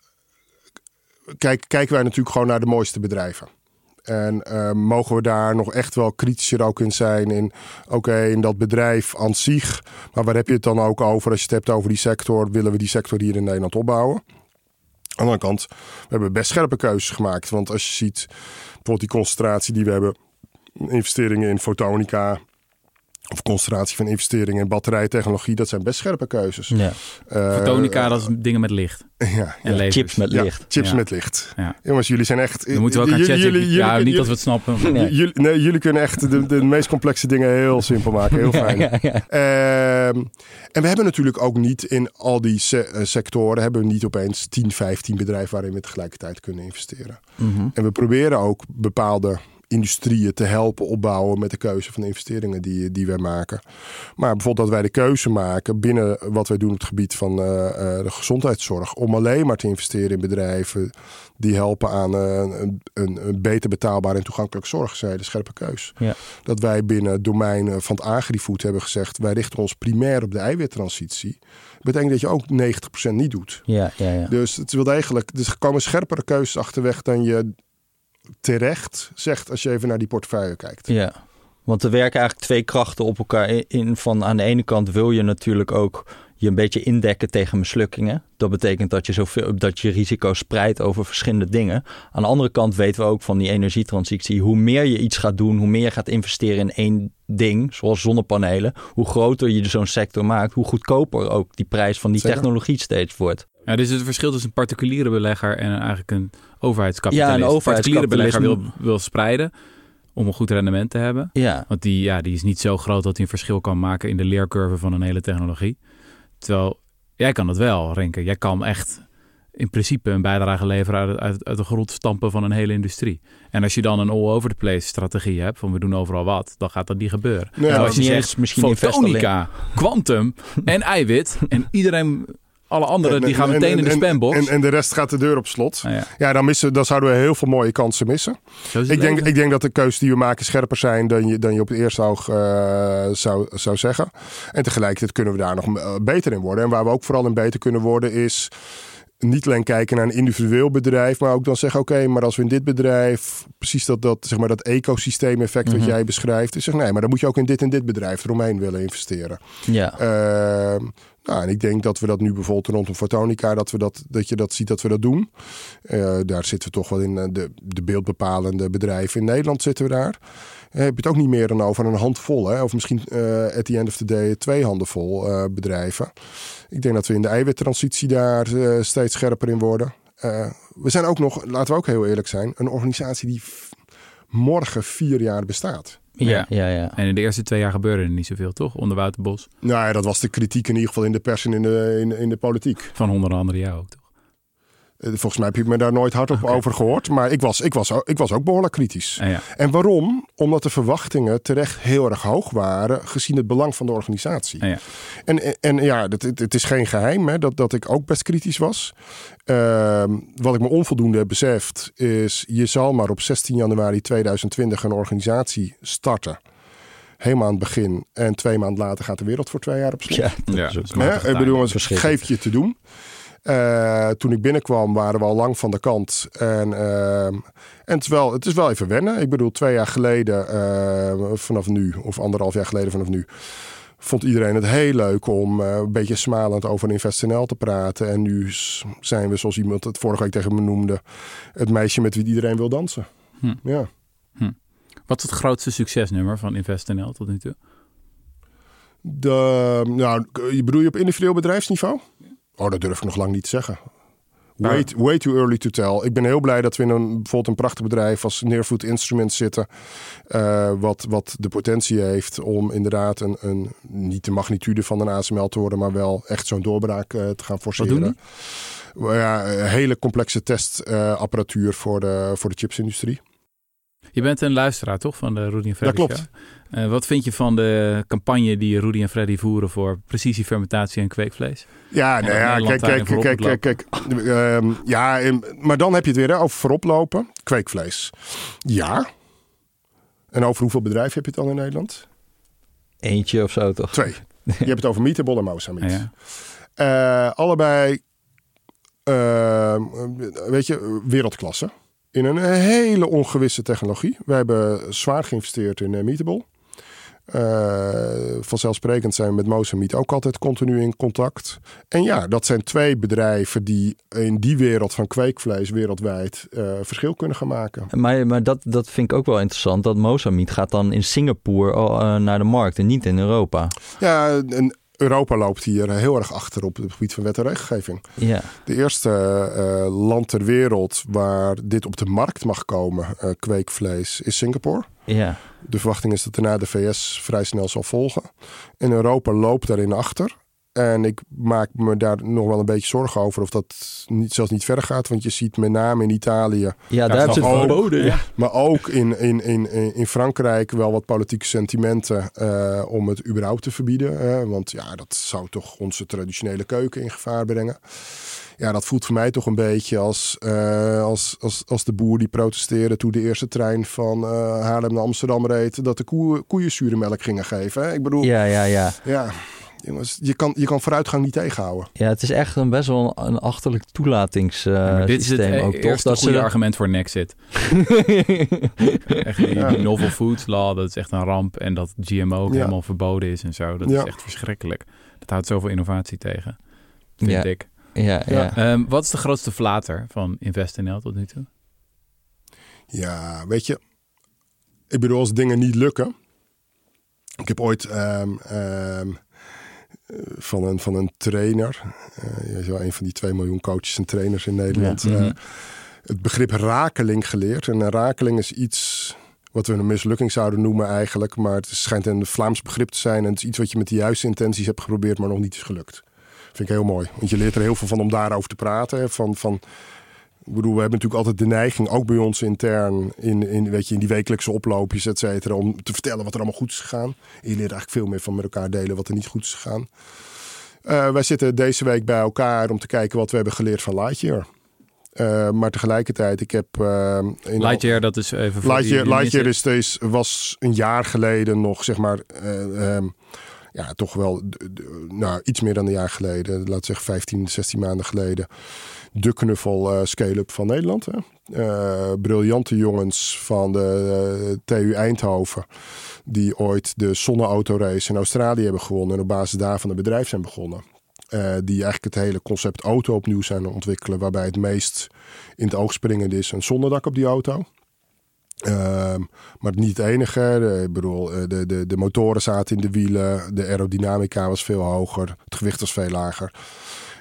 kijk, kijken wij natuurlijk gewoon naar de mooiste bedrijven. En uh, mogen we daar nog echt wel kritischer ook in zijn in, oké, in dat bedrijf aan zich. Maar waar heb je het dan ook over als je het hebt over die sector? Willen we die sector hier in Nederland opbouwen? Aan de andere kant, we hebben best scherpe keuzes gemaakt. Want als je ziet, bijvoorbeeld die concentratie die we hebben, investeringen in fotonica, of concentratie van investeringen in batterijtechnologie, dat zijn best scherpe keuzes. Ja. Uh, Fotonica, dat is dingen met licht. Ja, en ja chips met licht. Ja, chips Ja. met licht. Ja. Jongens, jullie zijn echt... Dan moeten we ook aan jullie- chatten. jullie- jullie ja, kunnen- niet dat we het snappen. Nee. Jullie, nee, jullie kunnen echt de, de meest complexe dingen heel simpel maken. Heel fijn. Ja, ja, ja. Ehm, en we hebben natuurlijk ook niet in al die se- eh, sectoren... hebben we niet opeens 10, 15 bedrijven... waarin we tegelijkertijd kunnen investeren. Mhm. En we proberen ook bepaalde industrieën te helpen opbouwen met de keuze van de investeringen die, die wij maken. Maar bijvoorbeeld dat wij de keuze maken binnen wat wij doen op het gebied van eh, eh, de gezondheidszorg. Om alleen maar te investeren in bedrijven die helpen aan eh, een, een, een beter betaalbare en toegankelijke zorg. Zij de scherpe keus. Ja. Dat wij binnen het domein van het agrifood hebben gezegd. Wij richten ons primair op de eiwittransitie. betekent dat je ook 90% niet doet. ja, ja, ja. Dus het wil degelijk, dus er komen scherpere keuzes achterweg dan je terecht zegt als je even naar die portefeuille kijkt. Ja, want er werken eigenlijk twee krachten op elkaar in. Van aan de ene kant wil je natuurlijk ook je een beetje indekken tegen mislukkingen. Dat betekent dat je, zoveel, dat je risico spreidt over verschillende dingen. Aan de andere kant weten we ook van die energietransitie... hoe meer je iets gaat doen, hoe meer je gaat investeren in één ding... zoals zonnepanelen, hoe groter je zo'n sector maakt... hoe goedkoper ook die prijs van die technologie steeds wordt. Ja, dus het verschil tussen een particuliere belegger en eigenlijk een overheidskapitalist. Ja, een belegger wil, wil spreiden om een goed rendement te hebben. Ja. Want die, ja, die is niet zo groot dat hij een verschil kan maken in de leercurve van een hele technologie. Terwijl jij kan het wel, Renke. Jij kan echt in principe een bijdrage leveren uit, uit, uit de grond stampen van een hele industrie. En als je dan een all-over-the-place strategie hebt, van we doen overal wat, dan gaat dat niet gebeuren. Nee, en als je niet zegt, eens misschien fotonica, quantum en eiwit en iedereen, alle anderen, die gaan meteen in de spambox. En, en, de rest gaat de deur op slot. Nou ja. Ja, dan, missen, dan zouden we heel veel mooie kansen missen. Ik denk, leven. ik denk dat de keuzes die we maken scherper zijn dan je, dan je op het eerste oog eh, zou, zou zeggen. En tegelijkertijd kunnen we daar nog eh, beter in worden. En waar we ook vooral in beter kunnen worden is niet alleen kijken naar een individueel bedrijf, maar ook dan zeggen: oké, maar als we in dit bedrijf precies dat, dat, zeg maar, dat ecosysteemeffect wat Mhm. jij beschrijft, is zeg nee, maar dan moet je ook in dit en dit bedrijf eromheen willen investeren. Ja. Ehm, nou, en ik denk dat we dat nu bijvoorbeeld rondom Fotonica, dat, we dat, dat je dat ziet dat we dat doen. Eh, daar zitten we toch wel in eh, de, de beeldbepalende bedrijven in Nederland zitten we daar. Eh, heb je het ook niet meer dan over een handvol, hè? of misschien eh at the end of the day twee handen vol eh, bedrijven. Ik denk dat we in de eiwittransitie daar eh, steeds scherper in worden. Eh, we zijn ook nog, laten we ook heel eerlijk zijn, een organisatie die morgen vier jaar bestaat. Ja, ja, ja. En in de eerste twee jaar gebeurde er niet zoveel, toch? Onder Wouter Bos. Nou ja, dat was de kritiek in ieder geval in de pers en in de, in, in de politiek. Van onder andere jou ook, toch? Eh, Volgens mij heb je me daar nooit hard op over gehoord. Maar ik was, ik, was, ook- ik was ook behoorlijk kritisch. En ja. En waarom? Omdat de verwachtingen terecht heel erg hoog waren. gezien het belang van de organisatie. En ja. En, en ja, het, het, het is geen geheim hè, dat, dat ik ook best kritisch was. Ehm, wat ik me onvoldoende heb beseft is... je zal maar op 16 januari 2020 een organisatie starten. Helemaal aan het begin. En twee maanden later gaat de wereld voor twee jaar op slot. Ja, dat Ja, dat Hè? Ik bedoel, het Verschrikkelijk. geef je te doen. Eh, toen ik binnenkwam waren we al lang van de kant. En, ehm, en het, is wel, het is wel even wennen. Ik bedoel, twee jaar geleden eh, vanaf nu, of anderhalf jaar geleden vanaf nu, vond iedereen het heel leuk om eh, een beetje smalend over InvestNL te praten. En nu zijn we, zoals iemand het vorige week tegen me noemde, het meisje met wie iedereen wil dansen. Hm. Ja. Wat is het grootste succesnummer van InvestNL tot nu toe? De, nou, je bedoel je op individueel bedrijfsniveau? Oh, dat durf ik nog lang niet te zeggen. Way, way too early to tell. Ik ben heel blij dat we in een, bijvoorbeeld een prachtig bedrijf als Nearfood Instruments zitten. eh, wat, wat de potentie heeft om inderdaad een, een, niet de magnitude van een ASML te worden, maar wel echt zo'n doorbraak eh, te gaan forceren. Ja, een hele complexe testapparatuur voor, de, voor de chipsindustrie. Je bent een luisteraar, toch? Van de Rudy en Freddy Dat klopt. Show? Eh, wat vind je van de campagne die Rudy en Freddy voeren voor precisiefermentatie en kweekvlees? Ja, En nou ja, kijk, kijk, kijk, kijk, kijk. Ehm, ja, maar dan heb je het weer hè, over vooroplopen. Kweekvlees. Ja. En over hoeveel bedrijven heb je het dan in Nederland? Eentje of zo toch? Twee. Je hebt het over Meatable en Mosa Meat. Ja, ja. Eh, allebei, ehm, weet je, wereldklasse. In een hele ongewisse technologie. We hebben zwaar geïnvesteerd in eh, Meatable. Eh, vanzelfsprekend zijn we met Mozameet ook altijd continu in contact. En ja, dat zijn twee bedrijven die in die wereld van kweekvlees wereldwijd eh, verschil kunnen gaan maken. Maar, maar dat, dat vind ik ook wel interessant. Dat Mozambique gaat dan in Singapore eh, naar de markt en niet in Europa. Ja, en Europa loopt hier heel erg achter op het gebied van wet en regelgeving. Ja, De eerste eh, land ter wereld waar dit op de markt mag komen, eh, kweekvlees, is Singapore. ja. De verwachting is dat daarna de VS vrij snel zal volgen. En Europa loopt daarin achter. En ik maak me daar nog wel een beetje zorgen over of dat niet, zelfs niet verder gaat. Want je ziet met name in Italië, ja daar is hebben ze het verboden. Ja. maar ook in, in, in, in Frankrijk wel wat politieke sentimenten eh, om het überhaupt te verbieden. want ja, dat zou toch onze traditionele keuken in gevaar brengen. Ja, dat voelt voor mij toch een beetje als, eh, als, als, als de boer die protesteerde toen de eerste trein van eh, Haarlem naar Amsterdam reed. Dat de koe, koeien zure melk gingen geven. Hè? Ik bedoel, ja, ja, ja. ja, jongens, je kan, je kan vooruitgang niet tegenhouden. Ja, het is echt een best wel een, een achterlijk toelatingssysteem Ja, dit is het ook, e- toch? eerste Dat goede ze argument voor Nexit. echt die, Ja. die novel foods law, dat is echt een ramp. En dat GMO ook Ja. helemaal verboden is en zo. Dat Ja. is echt verschrikkelijk. Dat houdt zoveel innovatie tegen, vind Ja. ik. ja, ja. Ja. Ehm, wat is de grootste flater van InvestNL tot nu toe? Ja, weet je, ik bedoel, als dingen niet lukken. Ik heb ooit ehm, ehm, eh, van, een, van een trainer, eh je is wel een van die 2 miljoen coaches en trainers in Nederland, Ja. eh, Mhm. het begrip rakeling geleerd. En een rakeling is iets wat we een mislukking zouden noemen eigenlijk, maar het schijnt een Vlaams begrip te zijn en het is iets wat je met de juiste intenties hebt geprobeerd, maar nog niet is gelukt. Vind ik heel mooi, want je leert er heel veel van om daarover te praten. Van, van, ik bedoel, we hebben natuurlijk altijd de neiging, ook bij ons intern, in, in, weet je, in die wekelijkse oploopjes, et cetera, om te vertellen wat er allemaal goed is gegaan. En je leert eigenlijk veel meer van met elkaar delen wat er niet goed is gegaan. Eh, wij zitten deze week bij elkaar om te kijken wat we hebben geleerd van Lightyear. Eh, maar tegelijkertijd, ik heb... in Lightyear, dat is even voor Lightyear, die- die Lightyear is, is, was een jaar geleden nog, zeg maar, eh, ehm, ja, toch wel nou, iets meer dan een jaar geleden, laat zeggen 15, 16 maanden geleden, de knuffel eh, scale-up van Nederland. Hè? Eh, briljante jongens van de eh, TU Eindhoven, die ooit de zonneautorace in Australië hebben gewonnen en op basis daarvan het bedrijf zijn begonnen. Die eigenlijk het hele concept auto opnieuw zijn ontwikkelen, waarbij het meest in het oog springende is een zonnedak op die auto. Ehm, maar niet het enige. De, ik bedoel, eh, de, de, de motoren zaten in de wielen. De aerodynamica was veel hoger. Het gewicht was veel lager.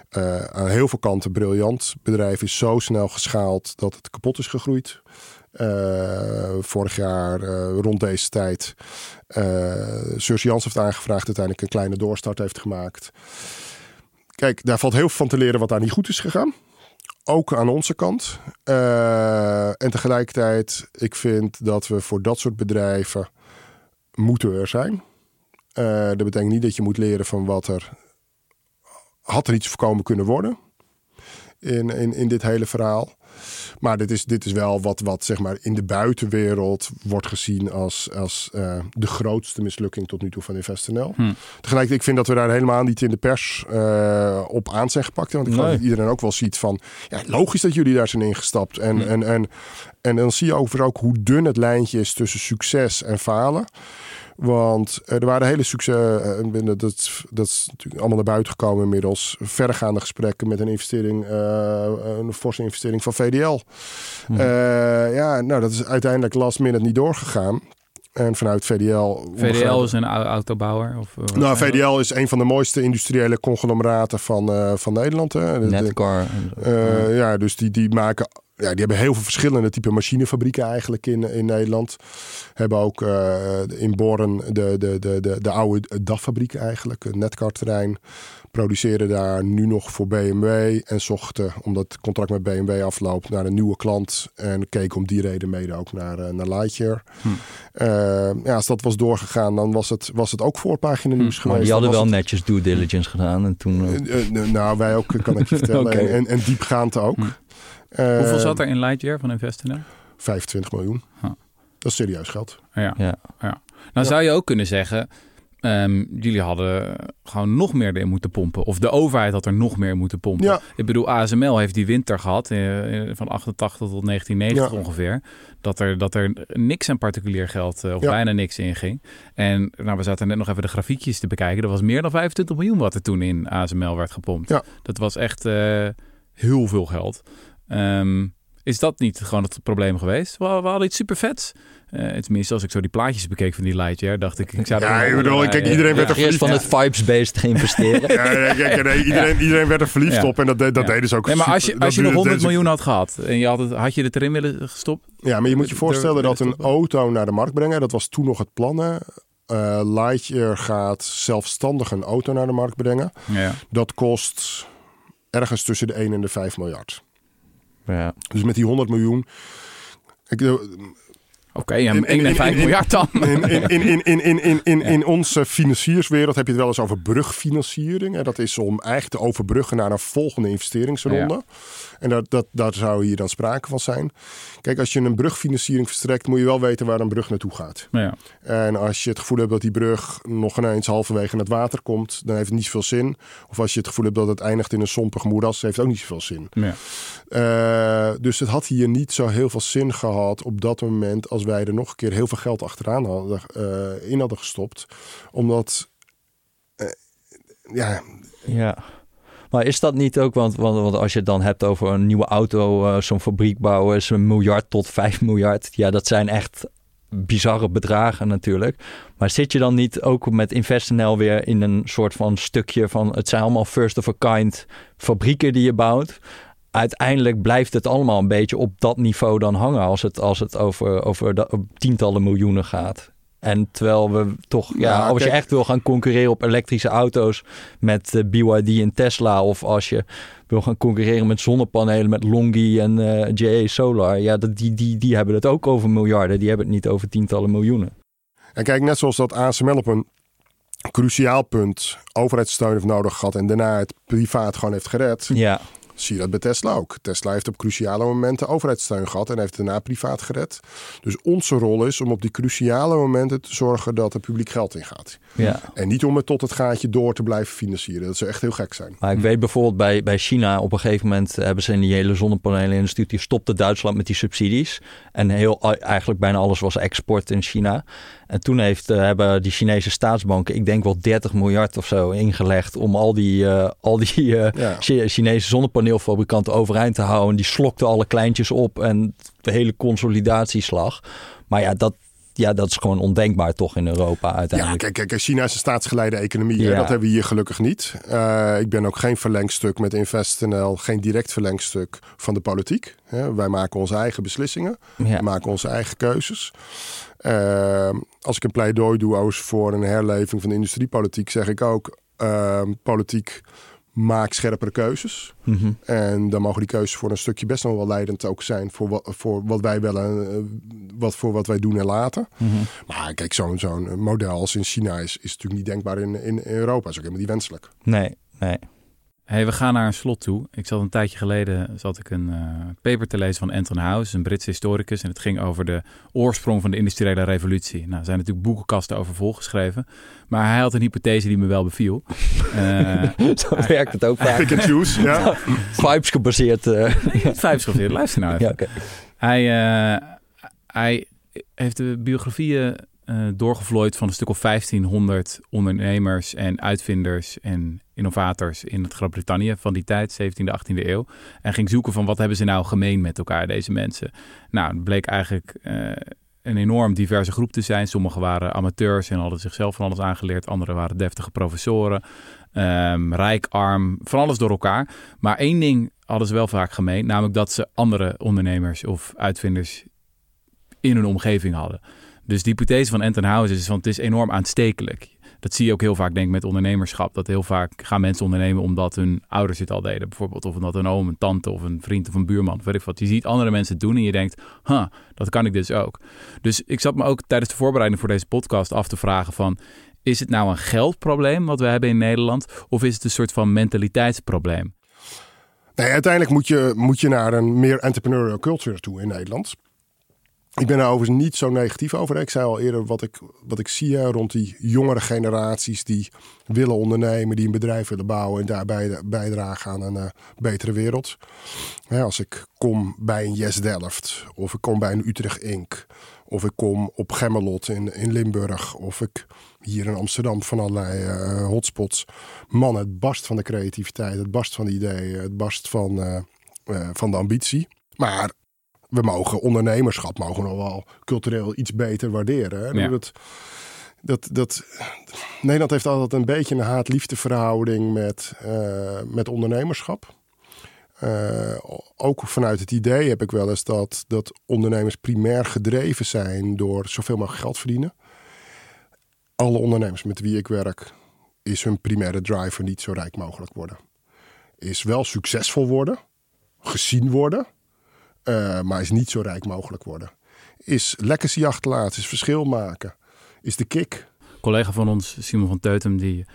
Eh, aan heel veel kanten briljant. Het bedrijf is zo snel geschaald dat het kapot is gegroeid. Eh, vorig jaar rond deze tijd. Uh, Surs Jans heeft aangevraagd. Uiteindelijk een kleine doorstart heeft gemaakt. Kijk, daar valt heel veel van te leren wat daar niet goed is gegaan ook aan onze kant. Uh, en tegelijkertijd, ik vind dat we voor dat soort bedrijven moeten er zijn. Uh, dat betekent niet dat je moet leren van wat er had er iets voorkomen kunnen worden in, in, in dit hele verhaal. Maar dit is, dit is wel wat, wat zeg maar in de buitenwereld wordt gezien als, als uh, de grootste mislukking tot nu toe van InvestNL. Hm. Tegelijkertijd, ik vind dat we daar helemaal niet in de pers uh, op aan zijn gepakt. Want ik geloof nee. dat iedereen ook wel ziet van, ja, logisch dat jullie daar zijn ingestapt. En, hm. en, en, en dan zie je overigens ook hoe dun het lijntje is tussen succes en falen. Want er waren hele succes. Uh, dat, dat is natuurlijk allemaal naar buiten gekomen inmiddels. Verregaande gesprekken met een investering, uh, een forse investering van VDL. Hmm. Uh, ja, nou, dat is uiteindelijk last minute niet doorgegaan. En vanuit VDL. VDL is een autobouwer? Of, nou, VDL is een van de mooiste industriële conglomeraten van, uh, van Nederland. Hè. Netcar. Uh, ja, dus die, die maken ja, die hebben heel veel verschillende type machinefabrieken eigenlijk in, in Nederland. Hebben ook uh, in Boren de, de, de, de, de oude DAF-fabriek eigenlijk, een netcar-terrein. Produceren daar nu nog voor BMW en zochten, omdat het contract met BMW afloopt, naar een nieuwe klant. En keken om die reden mede ook naar, uh, naar Lightyear. Hm. Uh, ja, als dat was doorgegaan, dan was het, was het ook voorpagina nieuws hm. geweest. Maar die hadden wel het... netjes due diligence gedaan. En toen, nou, wij ook, kan ik je vertellen. okay. en, en diepgaand ook. Hm. Uh, Hoeveel zat er in Lightyear van InvestNL? 25 miljoen. Huh. Dat is serieus geld. Ja. ja. ja. Nou ja. zou je ook kunnen zeggen, um, jullie hadden gewoon nog meer erin moeten pompen. Of de overheid had er nog meer moeten pompen. Ja. Ik bedoel, ASML heeft die winter gehad, uh, van 88 tot 1990 ongeveer. Dat er, dat er niks aan particulier geld, of bijna niks in ging. En nou, we zaten net nog even de grafiekjes te bekijken. Er was meer dan 25 miljoen wat er toen in ASML werd gepompt. Dat was echt uh, heel veel geld. Um, is dat niet gewoon het probleem geweest? We, we hadden iets super vets. Uh, tenminste, als ik zo die plaatjes bekeek van die Lightyear, dacht ik... ik zou ja, ik bedoel, kijk, iedereen werd er verliefd van het vibes-based investeren. ja, ja, kijk, nee, iedereen, iedereen werd er verliefd ja. op en dat, dat ja. deden ze ook nee, maar als je, als je nog 100 deze... miljoen had gehad en je had, het, had je het erin willen gestopt? Ja, maar je moet je voorstellen dat een auto naar de markt brengen, dat was toen nog het plannen. Uh, Lightyear gaat zelfstandig een auto naar de markt brengen. Ja. Dat kost ergens tussen de 1 en de 5 miljard. Ja. Dus met die 100 miljoen. Ik, Oké, en in en In in in In onze financierswereld heb je het wel eens over brugfinanciering. En dat is om eigenlijk te overbruggen naar een volgende investeringsronde. En dat, dat, daar zou hier dan sprake van zijn. Kijk, als je een brugfinanciering verstrekt, moet je wel weten waar een brug naartoe gaat. Ja. En als je het gevoel hebt dat die brug nog ineens halverwege in het water komt, dan heeft het niet zoveel zin. Of als je het gevoel hebt dat het eindigt in een sompige moeras, heeft het ook niet zoveel zin. Ja. Eh, dus het had hier niet zo heel veel zin gehad op dat moment als wij er nog een keer heel veel geld achteraan hadden, eh, in hadden gestopt. Omdat, eh, ja, Ja. Maar is dat niet ook, want, want, als je het dan hebt over een nieuwe auto, eh, zo'n fabriek bouwen, is een miljard tot 5 miljard. Ja, dat zijn echt bizarre bedragen natuurlijk. Maar zit je dan niet ook met InvestNL weer in een soort van stukje van, het zijn allemaal first of a kind fabrieken die je bouwt. Uiteindelijk blijft het allemaal een beetje op dat niveau dan hangen als het, als het over, over de, tientallen miljoenen gaat. En terwijl we toch, ja, Ja, als je echt wil gaan concurreren op elektrische auto's met eh, BYD en Tesla, of als je wil gaan concurreren met zonnepanelen met Longi en eh JA Solar, ja, dat, die, die, die hebben het ook over miljarden, die hebben het niet over tientallen miljoenen. en kijk, net zoals dat ASML op een cruciaal punt overheidssteun heeft nodig gehad en daarna het privaat gewoon heeft gered, Ja, zie je dat bij Tesla ook. Tesla heeft op cruciale momenten overheidssteun gehad en heeft daarna privaat gered. Dus onze rol is om op die cruciale momenten te zorgen dat er publiek geld in gaat. ja. En niet om het tot het gaatje door te blijven financieren. Dat zou echt heel gek zijn. Maar ik weet bijvoorbeeld bij, bij China, op een gegeven moment hebben ze in die hele zonnepanelenindustrie, die stopte Duitsland met die subsidies. En heel, eigenlijk bijna alles was export in China. En toen heeft, eh, hebben die Chinese staatsbanken, ik denk wel 30 miljard of zo, ingelegd om al die, eh, al die eh, Ja. Chinese zonnepaneelfabrikanten overeind te houden. Die slokten alle kleintjes op en de hele consolidatieslag. Maar ja, dat, ja, dat is gewoon ondenkbaar toch in Europa Ja, uiteindelijk. kijk, kijk, China is een staatsgeleide economie. Ja. Dat hebben we hier gelukkig niet. Eh, ik ben ook geen verlengstuk met InvestNL, geen direct verlengstuk van de politiek. Hè. Wij maken onze eigen beslissingen, Ja. we maken onze eigen keuzes. Eh, als ik een pleidooi doe voor een herleving van de industriepolitiek, zeg ik ook: eh, politiek maak scherpere keuzes. Mhm. En dan mogen die keuzes voor een stukje best nog wel leidend ook zijn voor wat, voor wat wij willen, eh, wat voor wat wij doen en laten. Mhm. Maar kijk, zo'n zo'n model als in China is, is natuurlijk niet denkbaar in, in Europa. is ook helemaal niet wenselijk. Nee, nee. Hey, we gaan naar een slot toe. Ik zat een tijdje geleden zat ik een eh, paper te lezen van Anton House, een Britse historicus. En het ging over de oorsprong van de industriële revolutie. Nou, er zijn natuurlijk boekenkasten over volgeschreven. Maar hij had een hypothese die me wel beviel. Eh, Zo werkt het ook vaak. Pick and choose, ja. Vibes gebaseerd. eh, vijf schrift, luister nou even. ja, oké. Hij, eh, hij heeft de biografieën eh, doorgevlooid van een stuk of 1500 ondernemers en uitvinders en innovators in het Groot-Brittannië van die tijd, 17e, 18e eeuw. En ging zoeken van wat hebben ze nou gemeen met elkaar, deze mensen. Nou, het bleek eigenlijk eh, een enorm diverse groep te zijn. Sommigen waren amateurs en hadden zichzelf van alles aangeleerd. Anderen waren deftige professoren. Ehm, rijk, arm, van alles door elkaar. Maar één ding hadden ze wel vaak gemeen. Namelijk dat ze andere ondernemers of uitvinders in hun omgeving hadden. Dus de hypothese van House is van het is enorm aanstekelijk. Dat zie je ook heel vaak denk ik met ondernemerschap. Dat heel vaak gaan mensen ondernemen omdat hun ouders het al deden. Bijvoorbeeld of omdat een oom, een tante of een vriend of een buurman. Of weet ik wat. Je ziet andere mensen het doen en je denkt, huh, dat kan ik dus ook. Dus ik zat me ook tijdens de voorbereiding voor deze podcast af te vragen van... Is het nou een geldprobleem wat we hebben in Nederland? Of is het een soort van mentaliteitsprobleem? Nee, uiteindelijk moet je, moet je naar een meer entrepreneurial culture toe in Nederland. Ik ben er overigens niet zo negatief over. Ik zei al eerder wat ik, wat ik zie rond die jongere generaties die willen ondernemen, die een bedrijf willen bouwen en daarbij bijdragen aan een eh, betere wereld. Als ik kom bij een Yes Delft, of ik kom bij een Utrecht Inc., of ik kom op Gemmelot in, in Limburg, of ik hier in Amsterdam van allerlei eh, hotspots. Man, het barst van de creativiteit, het barst van de ideeën, het barst van, eh, van de ambitie. Maar we mogen ondernemerschap mogen nog wel cultureel iets beter waarderen. Hè? Ja. Dat, dat, dat, Nederland heeft altijd een beetje een haat-liefde verhouding met, eh, met ondernemerschap. Eh, ook vanuit het idee heb ik wel eens dat, dat ondernemers primair gedreven zijn door zoveel mogelijk geld verdienen. Alle ondernemers met wie ik werk, is hun primaire driver niet zo rijk mogelijk worden. Is wel succesvol worden, gezien worden, eh, maar is niet zo rijk mogelijk worden. is legacy achterlaten, is verschil maken, is de kick. Een collega van ons, Simon van Teutem, die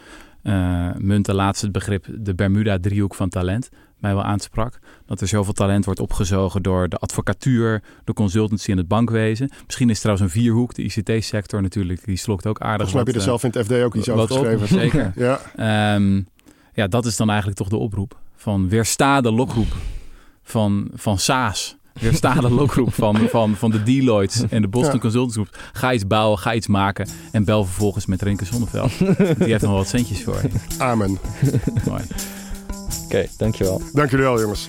uh, muntte laatst het begrip de Bermuda-driehoek van talent mij wel aansprak. Dat er zoveel talent wordt opgezogen door de advocatuur, de consultancy en het bankwezen. Misschien is trouwens een vierhoek, de ICT-sector natuurlijk, die slokt ook aardig. Volgens mij heb je er zelf in het FD ook iets over geschreven. zeker. ja. Um, ja, dat is dan eigenlijk toch de oproep. Van weersta de lokroep van, van SAAS. Weersta de lokroep van, van, van de Deloitte en de Boston ja. Consultants Group. Ga iets bouwen, ga iets maken. En bel vervolgens met Renke Zonneveld. Die heeft nog wat centjes voor. Amen. Mooi. Oké, okay, dankjewel. Dank jullie wel, jongens.